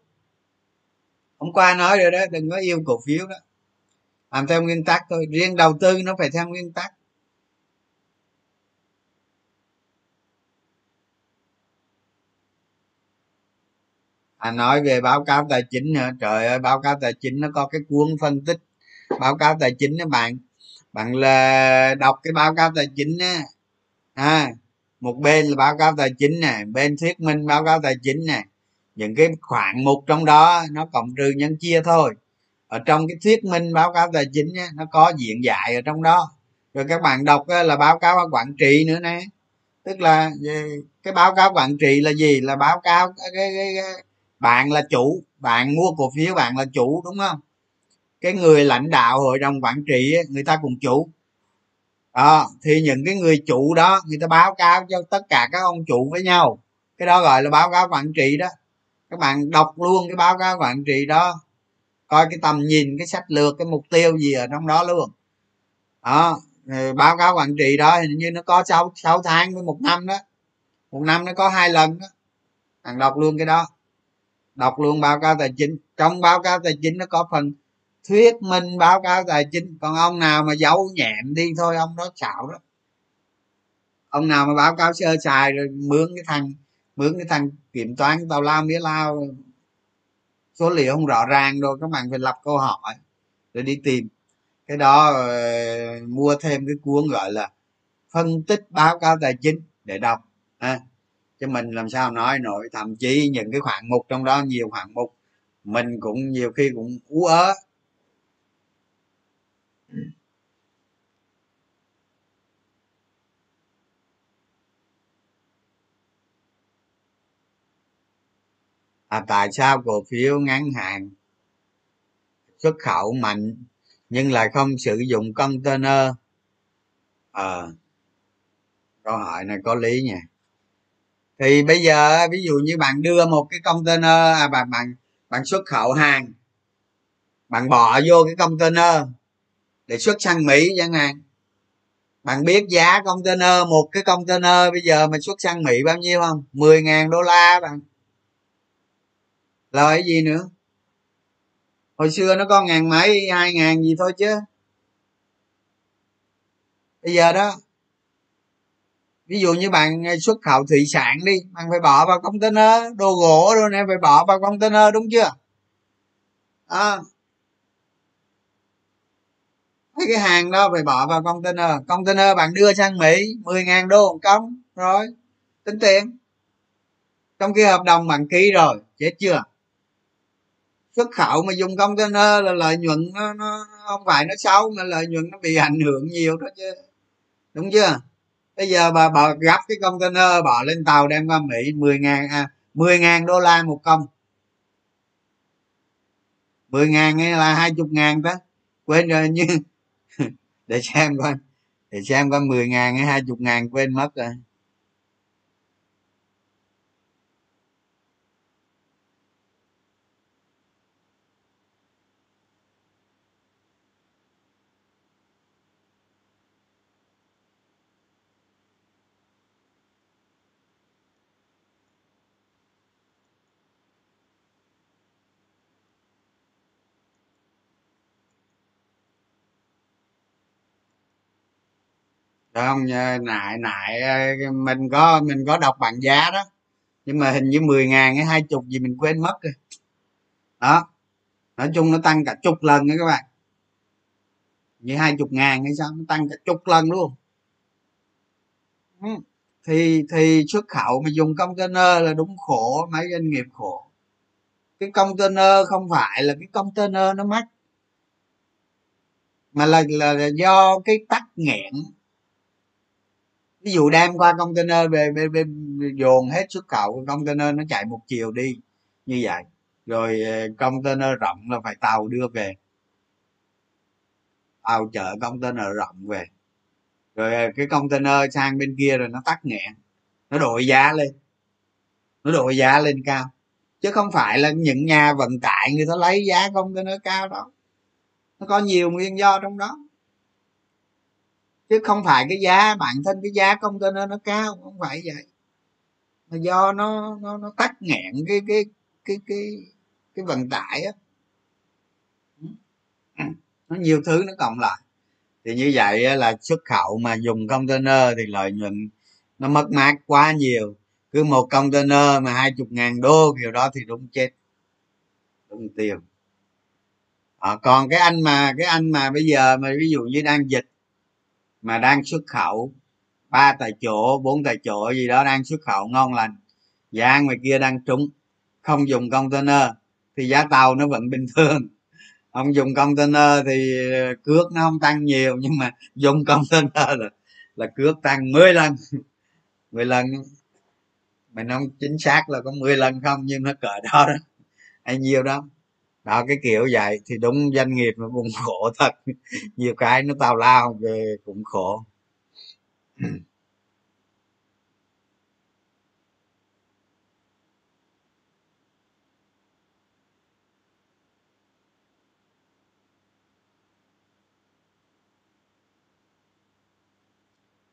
Hôm qua nói rồi đó, đừng có yêu cổ phiếu đó. Làm theo nguyên tắc thôi, riêng đầu tư nó phải theo nguyên tắc. À nói về báo cáo tài chính hả? Trời ơi, báo cáo tài chính nó có cái cuốn phân tích. Báo cáo tài chính đó bạn bạn là đọc cái báo cáo tài chính á. À, một bên là báo cáo tài chính nè bên thuyết minh báo cáo tài chính nè. Những cái khoản mục trong đó nó cộng trừ nhân chia thôi. Ở trong cái thuyết minh báo cáo tài chính á, nó có diện dạy ở trong đó. Rồi các bạn đọc á, là báo cáo quản trị nữa nè. Tức là cái báo cáo quản trị là gì? Là báo cáo cái, cái, cái, cái bạn là chủ bạn mua cổ phiếu bạn là chủ đúng không? Cái người lãnh đạo hội đồng quản trị người ta cùng chủ. Đó, thì những cái người chủ đó, người ta báo cáo cho tất cả các ông chủ với nhau. Cái đó gọi là báo cáo quản trị đó. Các bạn đọc luôn cái báo cáo quản trị đó, coi cái tầm nhìn, cái sách lược, cái mục tiêu gì ở trong đó luôn. Đó báo cáo quản trị đó hình như nó có sáu sáu tháng với một năm đó. Một năm nó có hai lần đó. Bạn đọc luôn cái đó. Đọc luôn báo cáo tài chính. Trong báo cáo tài chính nó có phần thuyết minh báo cáo tài chính. Còn ông nào mà giấu nhẹm đi thôi ông đó xạo đó ông nào mà báo cáo sơ sài rồi mướn cái thằng mướn cái thằng kiểm toán tàu lao mía lao. Số liệu không rõ ràng rồi các bạn phải lập câu hỏi rồi đi tìm. Cái đó ờ, mua thêm cái cuốn gọi là phân tích báo cáo tài chính để đọc à, chứ mình làm sao nói nổi thậm chí những cái khoản mục trong đó nhiều khoản mục mình cũng nhiều khi cũng ú ớ. À tại sao cổ phiếu ngắn hạn? Xuất khẩu mạnh nhưng lại không sử dụng container. À, câu hỏi này có lý nha. Thì bây giờ ví dụ như bạn đưa một cái container à bạn bạn bạn xuất khẩu hàng bạn bỏ vô cái container để xuất sang mỹ chẳng hạn. Bạn biết giá container một cái container bây giờ mình xuất sang mỹ bao nhiêu không? 10.000 đô la bạn lời gì nữa? Hồi xưa nó có ngàn mấy hai ngàn gì thôi chứ. Bây giờ đó ví dụ như bạn xuất khẩu thủy sản đi bạn phải bỏ vào container đồ gỗ rồi này phải bỏ vào container đúng chưa? À, mấy cái hàng đó phải bỏ vào container. Container bạn đưa sang mỹ 10.000 đô công rồi tính tiền. Trong cái hợp đồng bạn ký rồi chết chưa? Xuất khẩu mà dùng container là lợi nhuận nó, nó không phải nó xấu mà lợi nhuận nó bị ảnh hưởng nhiều đó chứ. Đúng chưa? Bây giờ bà bà gấp cái container bỏ lên tàu đem qua mỹ 10 ngàn à, 10 ngàn đô la một công. 10 ngàn hay là 20 ngàn đó. Quên rồi nhưng để xem coi để xem coi 10 ngàn hay 20 ngàn quên mất rồi. Không? Nại nại ờ, mình có mình có đọc bảng giá đó. Nhưng mà hình như 10 ngàn hay hai chục gì mình quên mất rồi. Đó. Nói chung nó tăng cả chục lần đó các bạn. Như hai chục ngàn hay sao? Nó tăng cả chục lần luôn ừ. thì thì xuất khẩu mà dùng container là đúng khổ mấy doanh nghiệp khổ. Cái container không phải là cái container nó mắc mà là, là, là do cái tắc nghẽn ví dụ đem qua container về, về, về dồn hết xuất khẩu container nó chạy một chiều đi như vậy. Rồi ờ, container rộng là phải tàu đưa về. Tàu chở container rộng về. Rồi ờ, cái container sang bên kia rồi nó tắt nghẹn nó đội giá lên. Nó đội giá lên cao. Chứ không phải là những nhà vận tải người ta lấy giá container cao đó. Nó có nhiều nguyên do trong đó chứ không phải cái giá bản thân cái giá container nó cao không phải vậy. Mà do nó nó nó tắc nghẹn cái cái cái cái cái vận tải á. Nó nhiều thứ nó cộng lại. Thì như vậy là xuất khẩu mà dùng container thì lợi nhuận nó mất mát quá nhiều. Cứ một container mà hai chục ngàn đô kiểu đó thì đúng chết. Đúng tiền. À, còn cái anh mà cái anh mà bây giờ mà ví dụ như đang dịch mà đang xuất khẩu. Ba tại chỗ, bốn tại chỗ gì đó đang xuất khẩu ngon lành. Giá ngoài kia đang trúng. Không dùng container thì giá tàu nó vẫn bình thường. Ông dùng container thì ờ, cước nó không tăng nhiều, nhưng mà dùng container là là cước tăng 10 lần. 10 lần. Mình không, chính xác là có 10 lần không, nhưng nó cỡ đó đó. Hay nhiều đó đó, cái kiểu vậy. Thì đúng, doanh nghiệp nó cũng khổ thật. Nhiều cái nó tào lao về cũng khổ.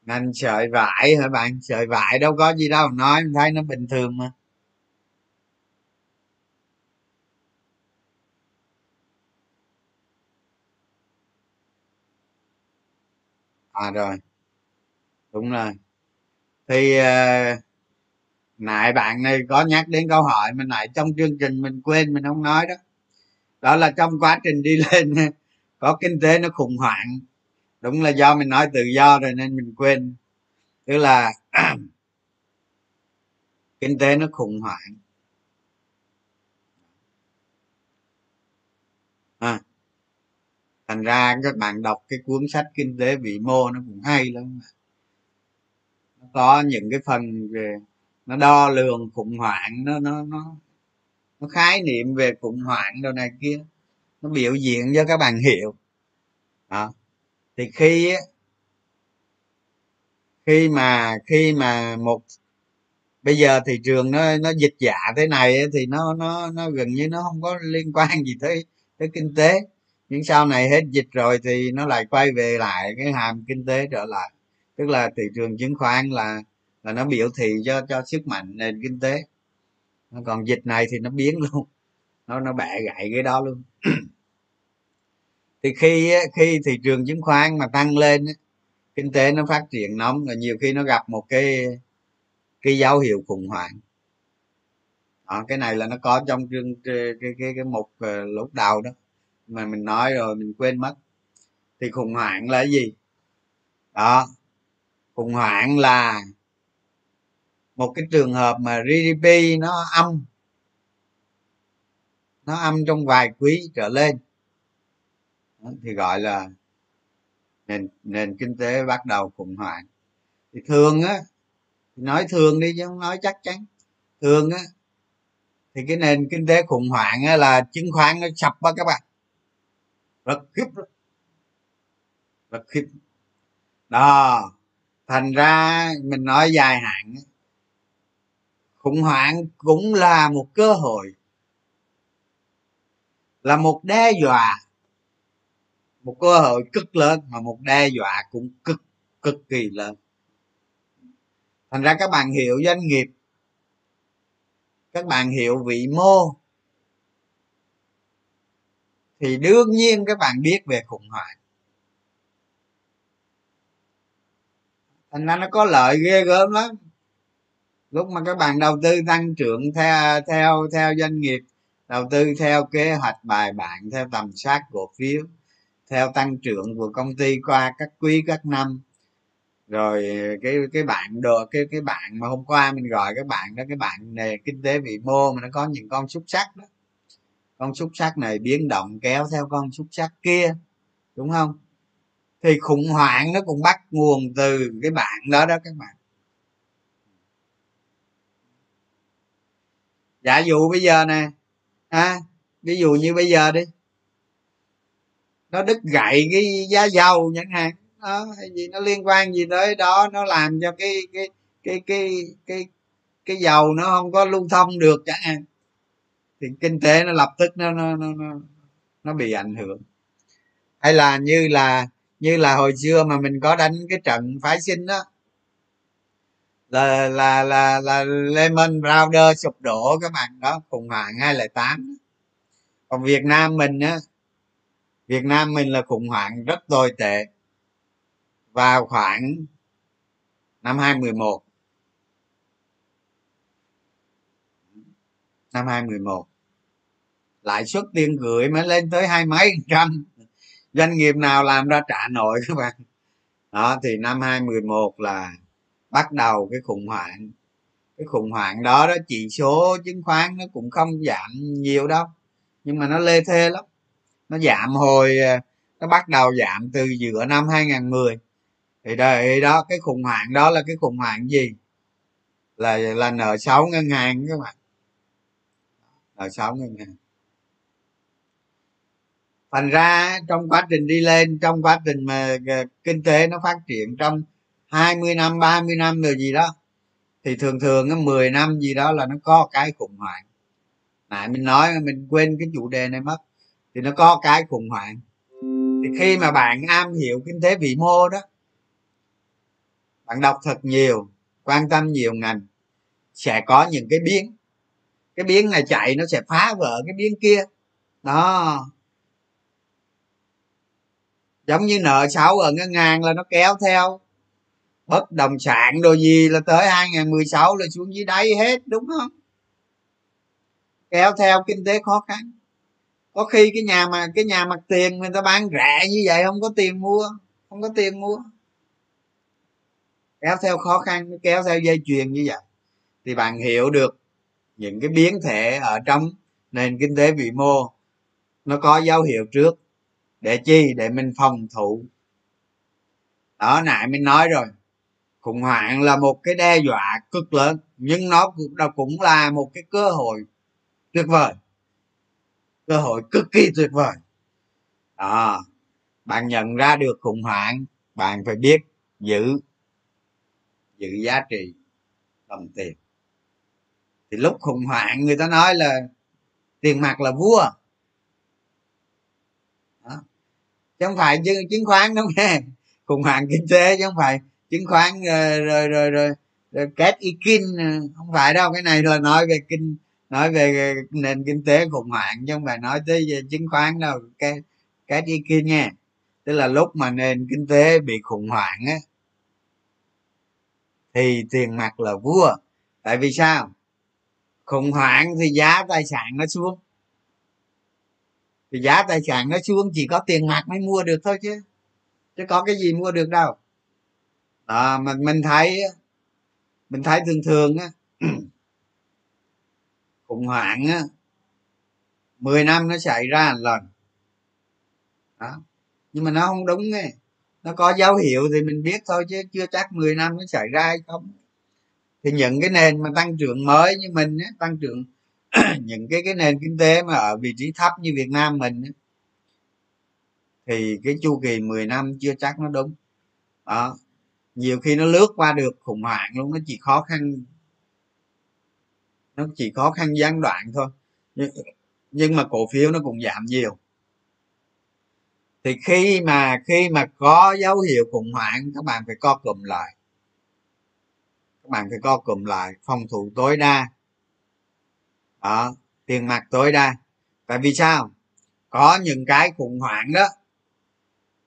Ngành sợi vải hả bạn? Sợi vải đâu có gì đâu. Nói thấy nó bình thường mà. À rồi. Đúng rồi. Thì uh, nãy bạn này có nhắc đến câu hỏi mình nãy trong chương trình mình quên mình không nói đó. Đó là trong quá trình đi lên có kinh tế nó khủng hoảng. Đúng là do mình nói tự do rồi nên mình quên. Tức là kinh tế nó khủng hoảng. À, thành ra các bạn đọc cái cuốn sách kinh tế vĩ mô nó cũng hay lắm. Nó có những cái phần về, nó đo lường khủng hoảng, nó nó nó nó khái niệm về khủng hoảng đồ này kia. Nó biểu diễn cho các bạn hiểu. Đó. Thì khi khi mà khi mà một, bây giờ thị trường nó nó dịch giả thế này thì nó nó nó gần như nó không có liên quan gì tới tới kinh tế nhưng sau này hết dịch rồi thì nó lại quay về lại cái hàm kinh tế trở lại. Tức là thị trường chứng khoán là là nó biểu thị cho cho sức mạnh nền kinh tế. Còn dịch này thì nó biến luôn. Nó nó bẻ gãy cái đó luôn. Thì khi khi thị trường chứng khoán mà tăng lên kinh tế nó phát triển nóng là nhiều khi nó gặp một cái cái dấu hiệu khủng hoảng. Đó, cái này là nó có trong chương cái cái cái, cái mục ờ, lúc đầu đó mà mình nói rồi mình quên mất. Thì khủng hoảng là gì? Đó. Khủng hoảng là một cái trường hợp mà gdp nó âm nó âm trong vài quý trở lên. Thì gọi là nền nền kinh tế bắt đầu khủng hoảng. Thì thường á nói thường đi chứ không nói chắc chắn. Thường á, thì cái nền kinh tế khủng hoảng á là chứng khoán nó sập á các bạn rất khiếp rất khiếp. Đó, thành ra mình nói dài hạn khủng hoảng cũng là một cơ hội, là một đe dọa, một cơ hội cực lớn mà một đe dọa cũng cực cực kỳ lớn. Thành ra các bạn hiểu doanh nghiệp, các bạn hiểu vị mô thì đương nhiên các bạn biết về khủng hoảng. Thành ra nó có lợi ghê gớm lắm. Lúc mà các bạn đầu tư tăng trưởng theo theo theo doanh nghiệp, đầu tư theo kế hoạch bài bản, theo tầm soát cổ phiếu, theo tăng trưởng của công ty qua các quý, các năm. Rồi cái cái bạn đồ, cái cái bạn mà hôm qua mình gọi các bạn đó, cái bạn nền kinh tế vĩ mô mà nó có những con xúc sắc đó con xúc sắc này biến động kéo theo con xúc sắc kia đúng không? Thì khủng hoảng nó cũng bắt nguồn từ cái bạn đó đó các bạn. Giả dụ bây giờ nè à, ví dụ như bây giờ đi. Nó đứt gậy cái giá dầu chẳng hạn đó hay gì nó liên quan gì tới đó nó làm cho cái cái cái cái cái cái dầu nó không có lưu thông được chẳng hạn thì kinh tế nó lập tức nó nó nó nó, nó bị ảnh hưởng. Hay là như là như là hồi xưa mà mình có đánh cái trận phái sinh đó là là là là Lehman Brothers sụp đổ các bạn đó khủng hoảng 2008 còn Việt Nam mình á Việt Nam mình là khủng hoảng rất tồi tệ. Vào khoảng năm 2011 năm 2011 lãi suất tiền gửi mới lên tới hai mấy trăm. Doanh nghiệp nào làm ra trả nổi các bạn. Đó, thì năm 2011 là bắt đầu cái khủng hoảng. Cái khủng hoảng đó đó chỉ số chứng khoán nó cũng không giảm nhiều đâu, nhưng mà nó lê thê lắm. Nó giảm hồi ờ, nó bắt đầu giảm từ giữa năm 2010 thì đây, đó, cái khủng hoảng đó là cái khủng hoảng gì? Là là nợ xấu ngân hàng các bạn là xấu ngân hàng thành ra trong quá trình đi lên, trong quá trình mà ờ, kinh tế nó phát triển trong 20 năm 30 năm rồi gì đó, thì thường thường cái 10 năm gì đó là nó có cái khủng hoảng. Nãy mình nói mình quên cái chủ đề này mất, thì nó có cái khủng hoảng. Thì khi mà bạn am hiểu kinh tế vĩ mô đó, bạn đọc thật nhiều, quan tâm nhiều ngành, sẽ có những cái biến cái biến này chạy nó sẽ phá vỡ cái biến kia. Đó. Giống như nợ xấu ở ngân hàng là nó kéo theo. Bất đồng sản đồ gì là tới 2016 là xuống dưới đáy hết, đúng không? Kéo theo kinh tế khó khăn. Có khi cái nhà mà, cái nhà mặt tiền người ta bán rẻ như vậy không có tiền mua, không có tiền mua. Kéo theo khó khăn kéo theo dây chuyền như vậy. Thì bạn hiểu được những cái biến thể ở trong nền kinh tế vĩ mô, nó có dấu hiệu trước để chi? Để mình phòng thủ. Đó, nãy mình nói rồi. Khủng hoảng là một cái đe dọa cực lớn, nhưng nó cũng là một cái cơ hội tuyệt vời. Cơ hội cực kỳ tuyệt vời. Đó, bạn nhận ra được khủng hoảng, bạn phải biết giữ giữ giá trị đồng tiền thì lúc khủng hoảng người ta nói là tiền mặt là vua. Đó. chứ không phải chứng, chứng khoán đúng không? Khủng hoảng kinh tế chứ không phải chứng khoán ờ, rồi rồi rồi, rồi, rồi kết y kinh ờ, không phải đâu. Cái này là nói về kinh nói về ờ, nền kinh tế khủng hoảng chứ không phải nói tới về chứng khoán đâu. Cái cái y kinh nha. Tức là lúc mà nền kinh tế bị khủng hoảng á thì tiền mặt là vua. Tại vì sao? Khủng hoảng thì giá tài sản nó xuống. Thì giá tài sản nó xuống, chỉ có tiền mặt mới mua được thôi chứ. Chứ có cái gì mua được đâu. Đó, mà mình thấy mình thấy thường thường á, khủng hoảng á 10 năm nó xảy ra một lần. Đó. Nhưng mà nó không đúng nghe nó có dấu hiệu thì mình biết thôi chứ, chưa chắc 10 năm nó xảy ra hay không thì những cái nền mà tăng trưởng mới như mình á, tăng trưởng những cái cái nền kinh tế mà ở vị trí thấp như Việt Nam mình á, thì cái chu kỳ 10 năm chưa chắc nó đúng. Đó. Nhiều khi nó lướt qua được khủng hoảng luôn nó chỉ khó khăn nó chỉ khó khăn gián đoạn thôi. Nhưng, nhưng mà cổ phiếu nó cũng giảm nhiều. Thì khi mà khi mà có dấu hiệu khủng hoảng các bạn phải co cụm lại các bạn phải co cụm lại phòng thủ tối đa. Đó tiền mặt tối đa. Tại vì sao? Có những cái khủng hoảng đó.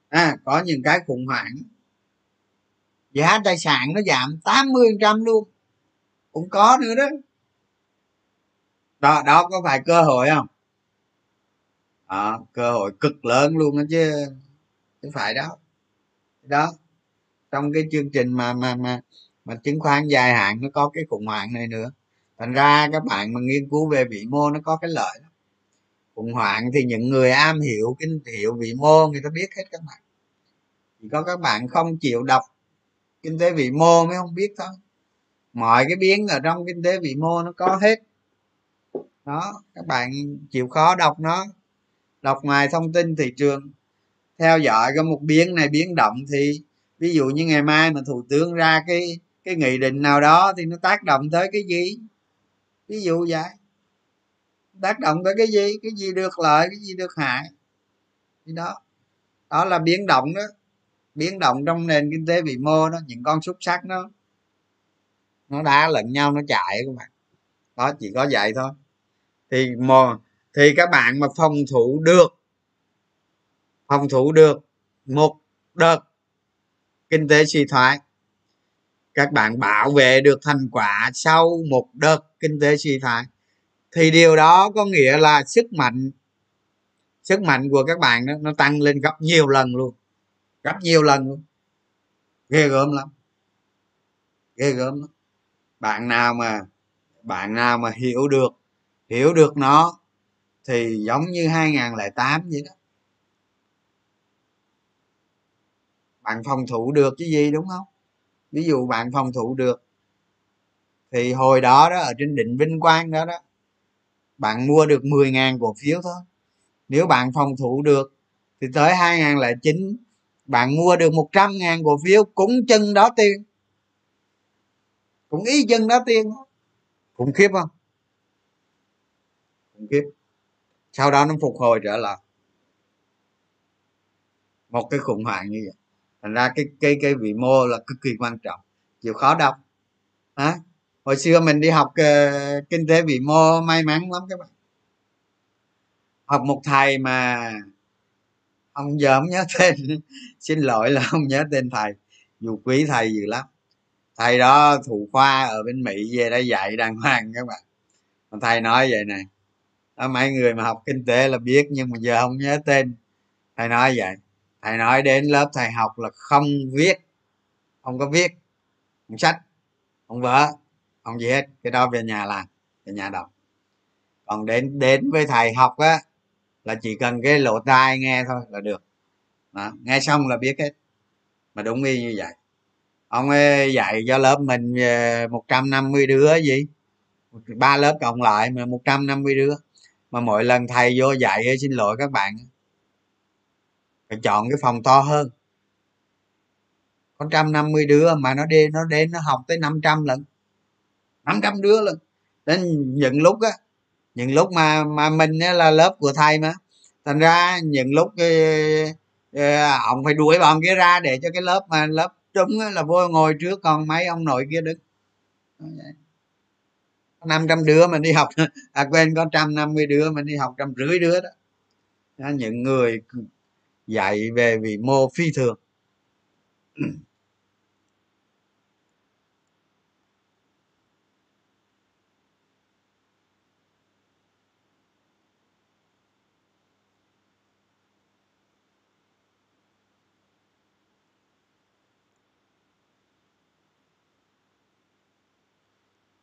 À, có những cái khủng hoảng. Giá tài sản nó giảm 80 trăm luôn. Cũng có nữa đó. Đó đó có phải cơ hội không? Đó, cơ hội cực lớn luôn đó chứ. Chứ phải đó. Đó trong cái chương trình mà mà mà mà chứng khoán dài hạn nó có cái khủng hoảng này nữa. Thành ra các bạn mà nghiên cứu về vĩ mô nó có cái lợi khủng hoảng thì những người am hiểu kinh hiểu vĩ mô, người ta biết hết các bạn. Chỉ có các bạn không chịu đọc kinh tế vĩ mô mới không biết thôi. Mọi cái biến ở trong kinh tế vĩ mô nó có hết. Đó, các bạn chịu khó đọc nó. Đọc ngoài thông tin thị trường, theo dõi cái một biến này biến động thì, ví dụ như ngày mai mà thủ tướng ra cái cái nghị định nào đó thì nó tác động tới cái gì? Ví dụ vậy. Tác động tới cái gì? Cái gì được lợi, cái gì được hại? Thì đó. Đó là biến động đó. Biến động trong nền kinh tế vĩ mô đó, những con xúc sắc nó nó đá lẫn nhau, nó chạy các bạn. Đó, chỉ có vậy thôi. Thì mò thì các bạn mà phòng thủ được, phòng thủ được một đợt kinh tế suy thoái các bạn bảo vệ được thành quả sau một đợt kinh tế suy thoái. Thì điều đó có nghĩa là sức mạnh sức mạnh của các bạn đó, nó tăng lên gấp nhiều lần luôn. Gấp nhiều lần luôn. Ghê gớm lắm. Ghê gớm lắm. Bạn nào mà, bạn nào mà hiểu được hiểu được nó thì giống như 2008 vậy đó. Bạn phòng thủ được chứ gì, đúng không? Ví dụ bạn phòng thủ được, thì hồi đó đó, ở trên đỉnh vinh quang đó đó, bạn mua được 10.000 cổ phiếu thôi. Nếu bạn phòng thủ được, thì tới 2009 bạn mua được 100.000 cổ phiếu, cũng chân đó tiền. Cũng ý chân đó tiền. Khủng khiếp không? Khủng khiếp. Sau đó nó phục hồi trở lại. Một cái khủng hoảng như vậy thành ra cái cái cái vĩ mô là cực kỳ quan trọng. Chịu khó đọc. Hả? Hồi xưa mình đi học uh, kinh tế vĩ mô may mắn lắm các bạn. Học một thầy mà ông giờ không nhớ tên xin lỗi là không nhớ tên thầy. Dù quý thầy dữ lắm. Thầy đó thủ khoa ở bên mỹ về đây dạy đàng hoàng các bạn. Thầy nói vậy này đó, ờ, mấy người mà học kinh tế là biết nhưng mà giờ không nhớ tên. Thầy nói vậy thầy nói đến lớp thầy học là không viết. Không có viết. Không sách. Không vỡ không gì hết. Cái đó về nhà làm. Về nhà đọc. Còn đến đến với thầy học á là chỉ cần cái lỗ tai nghe thôi là được. Đó, nghe xong là biết hết. Mà đúng y như vậy. Ông ấy dạy cho lớp mình ờ, 150 đứa gì? Ba lớp cộng lại mà 150 đứa. Mà mỗi lần thầy vô dạy xin lỗi các bạn phải chọn cái phòng to hơn. Có trăm năm mươi đứa mà nó đi, nó đến, nó học tới 500 lần. 500 đứa lần. Đến những lúc á, những lúc mà mà mình là lớp của thầy mà. Thành ra những lúc ờ, ờ, ông phải đuổi bọn kia ra để cho cái lớp mà lớp trúng là vô ngồi trước, còn mấy ông nội kia đứng. Năm trăm đứa mình đi học. À quên, có trăm năm mươi đứa mình đi học, trăm rưỡi đứa đó. Những người dạy về vị mô phi thường.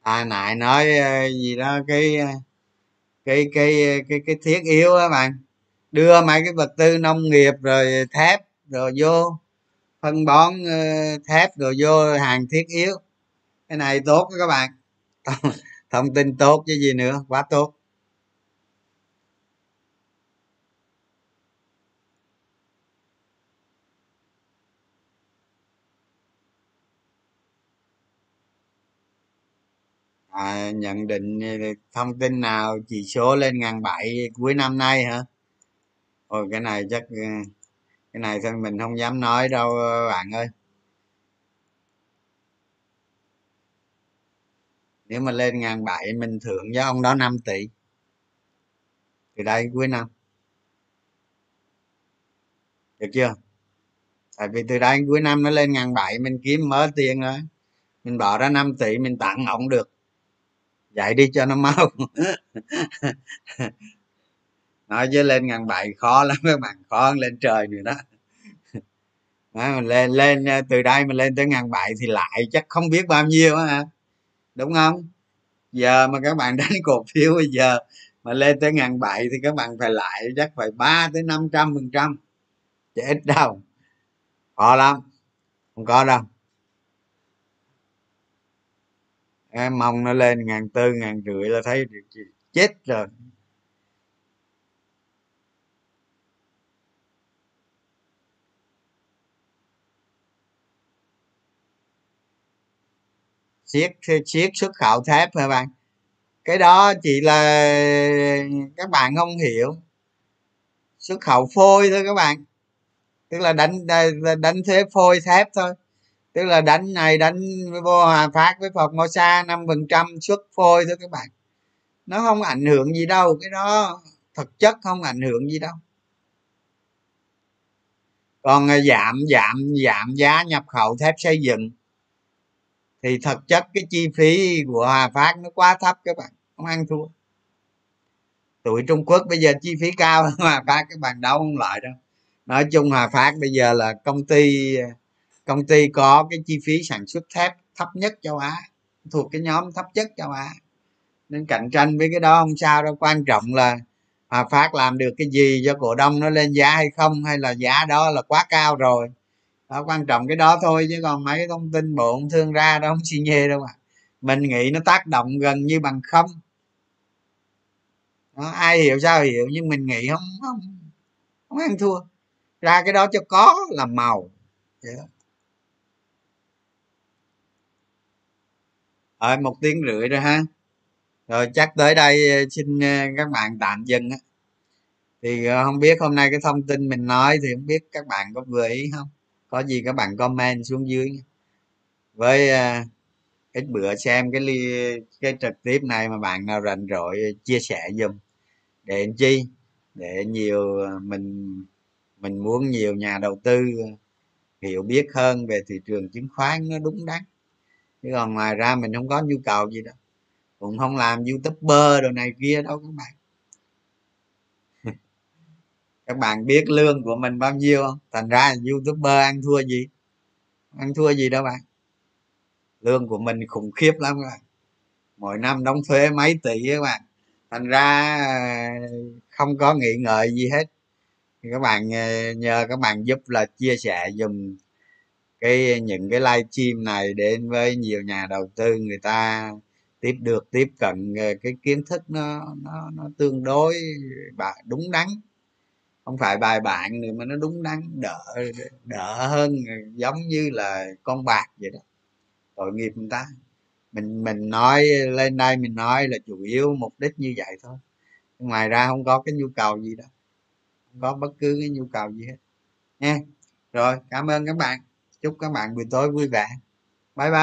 À nại nói ờ, gì đó, cái ờ, cái cái ờ, cái cái thiết yếu á bạn đưa mấy cái vật tư nông nghiệp rồi thép rồi vô phân bón ờ, thép rồi vô hàng thiết yếu. Cái này tốt các bạn. Thông tin tốt chứ gì nữa quá tốt. À, nhận định ờ, thông tin nào chỉ số lên ngàn bảy cuối năm nay hả? Ôi, cái này chắc ờ, cái này thôi, mình không dám nói đâu ờ, bạn ơi. Nếu mà lên ngàn bảy mình thưởng cho ông đó 5 tỷ. Từ đây cuối năm được chưa? Tại vì từ đây cuối năm nó lên ngàn bảy, mình kiếm mớ tiền rồi. Mình bỏ ra 5 tỷ, mình tặng ổng được. Dạy đi cho nó mau. nói chứ lên ngàn bảy khó lắm các bạn khó lên trời nữa đó. Đó, mình lên lên ờ, từ đây mình lên tới ngàn bảy thì lại chắc không biết bao nhiêu á đúng không? Giờ mà các bạn đánh cổ phiếu bây giờ mà lên tới ngàn bảy thì các bạn phải lại chắc phải ba tới năm trăm phần trăm. Chứ ít đâu. Khó lắm. Không có đâu. Em mong nó lên ngàn tư ngàn rưỡi là thấy chết rồi. Siết siết xuất khẩu thép hả bạn? Cái đó chỉ là các bạn không hiểu. Xuất khẩu phôi thôi các bạn. Tức là đánh đánh thuế phôi thép thôi. Tức là đánh này đánh vô hòa phát với phật ngôi xa năm phần trăm xuất phôi thôi các bạn. Nó không ảnh hưởng gì đâu. Cái đó thực chất không ảnh hưởng gì đâu. Còn à, giảm giảm giảm giá nhập khẩu thép xây dựng thì thực chất cái chi phí của hòa phát nó quá thấp các bạn, không ăn thua. Tụi trung quốc bây giờ chi phí cao hơn hòa phát, các bạn đâu không lại đâu. Nói chung hòa phát bây giờ là công ty công ty có cái chi phí sản xuất thép thấp nhất châu á, thuộc cái nhóm thấp nhất châu á. Nên cạnh tranh với cái đó không sao đâu, quan trọng là hòa phát làm được cái gì cho cổ đông nó lên giá hay không, hay là giá đó là quá cao rồi đó quan trọng cái đó thôi chứ còn mấy cái thông tin bộ công thương ra đó không xi nhê đâu ạ à. mình nghĩ nó tác động gần như bằng không. Đó, ai hiểu sao hiểu nhưng mình nghĩ không không không ăn thua. Ra cái đó cho có là màu. Yeah. ở một tiếng rưỡi rồi ha. Rồi chắc tới đây ờ, xin ờ, các bạn tạm dừng á. Thì ờ, không biết hôm nay cái thông tin mình nói thì không biết các bạn có vừa ý không? Có gì các bạn comment xuống dưới với à, ít bữa xem cái ly cái trực tiếp này mà bạn nào rảnh rỗi chia sẻ dùm để làm chi? Để nhiều à, mình mình muốn nhiều nhà đầu tư hiểu biết hơn về thị trường chứng khoán nó đúng đắn. Chứ còn ngoài ra mình không có nhu cầu gì đâu. Cũng không làm youtuber đồ này kia đâu các bạn các bạn biết lương của mình bao nhiêu không? Thành ra youtuber ăn thua gì? Ăn thua gì đâu bạn? Lương của mình khủng khiếp lắm các bạn. Mỗi năm đóng thuế mấy tỷ các bạn. Thành ra à, không có nghĩ ngợi gì hết. Thì các bạn à, nhờ các bạn giúp là chia sẻ dùm cái, những cái live stream này đến với nhiều nhà đầu tư, người ta tiếp được, tiếp cận à, cái kiến thức nó nó nó tương đối bạn đúng đắn không phải bài bạn nữa mà nó đúng đắn, đỡ đỡ hơn, giống như là con bạc vậy đó. Tội nghiệp người ta. Mình mình nói, lên đây mình nói là chủ yếu mục đích như vậy thôi. Ngoài ra không có cái nhu cầu gì đâu. Không có bất cứ cái nhu cầu gì hết. Nha. Rồi, cảm ơn các bạn. Chúc các bạn buổi tối vui vẻ. Bye bye.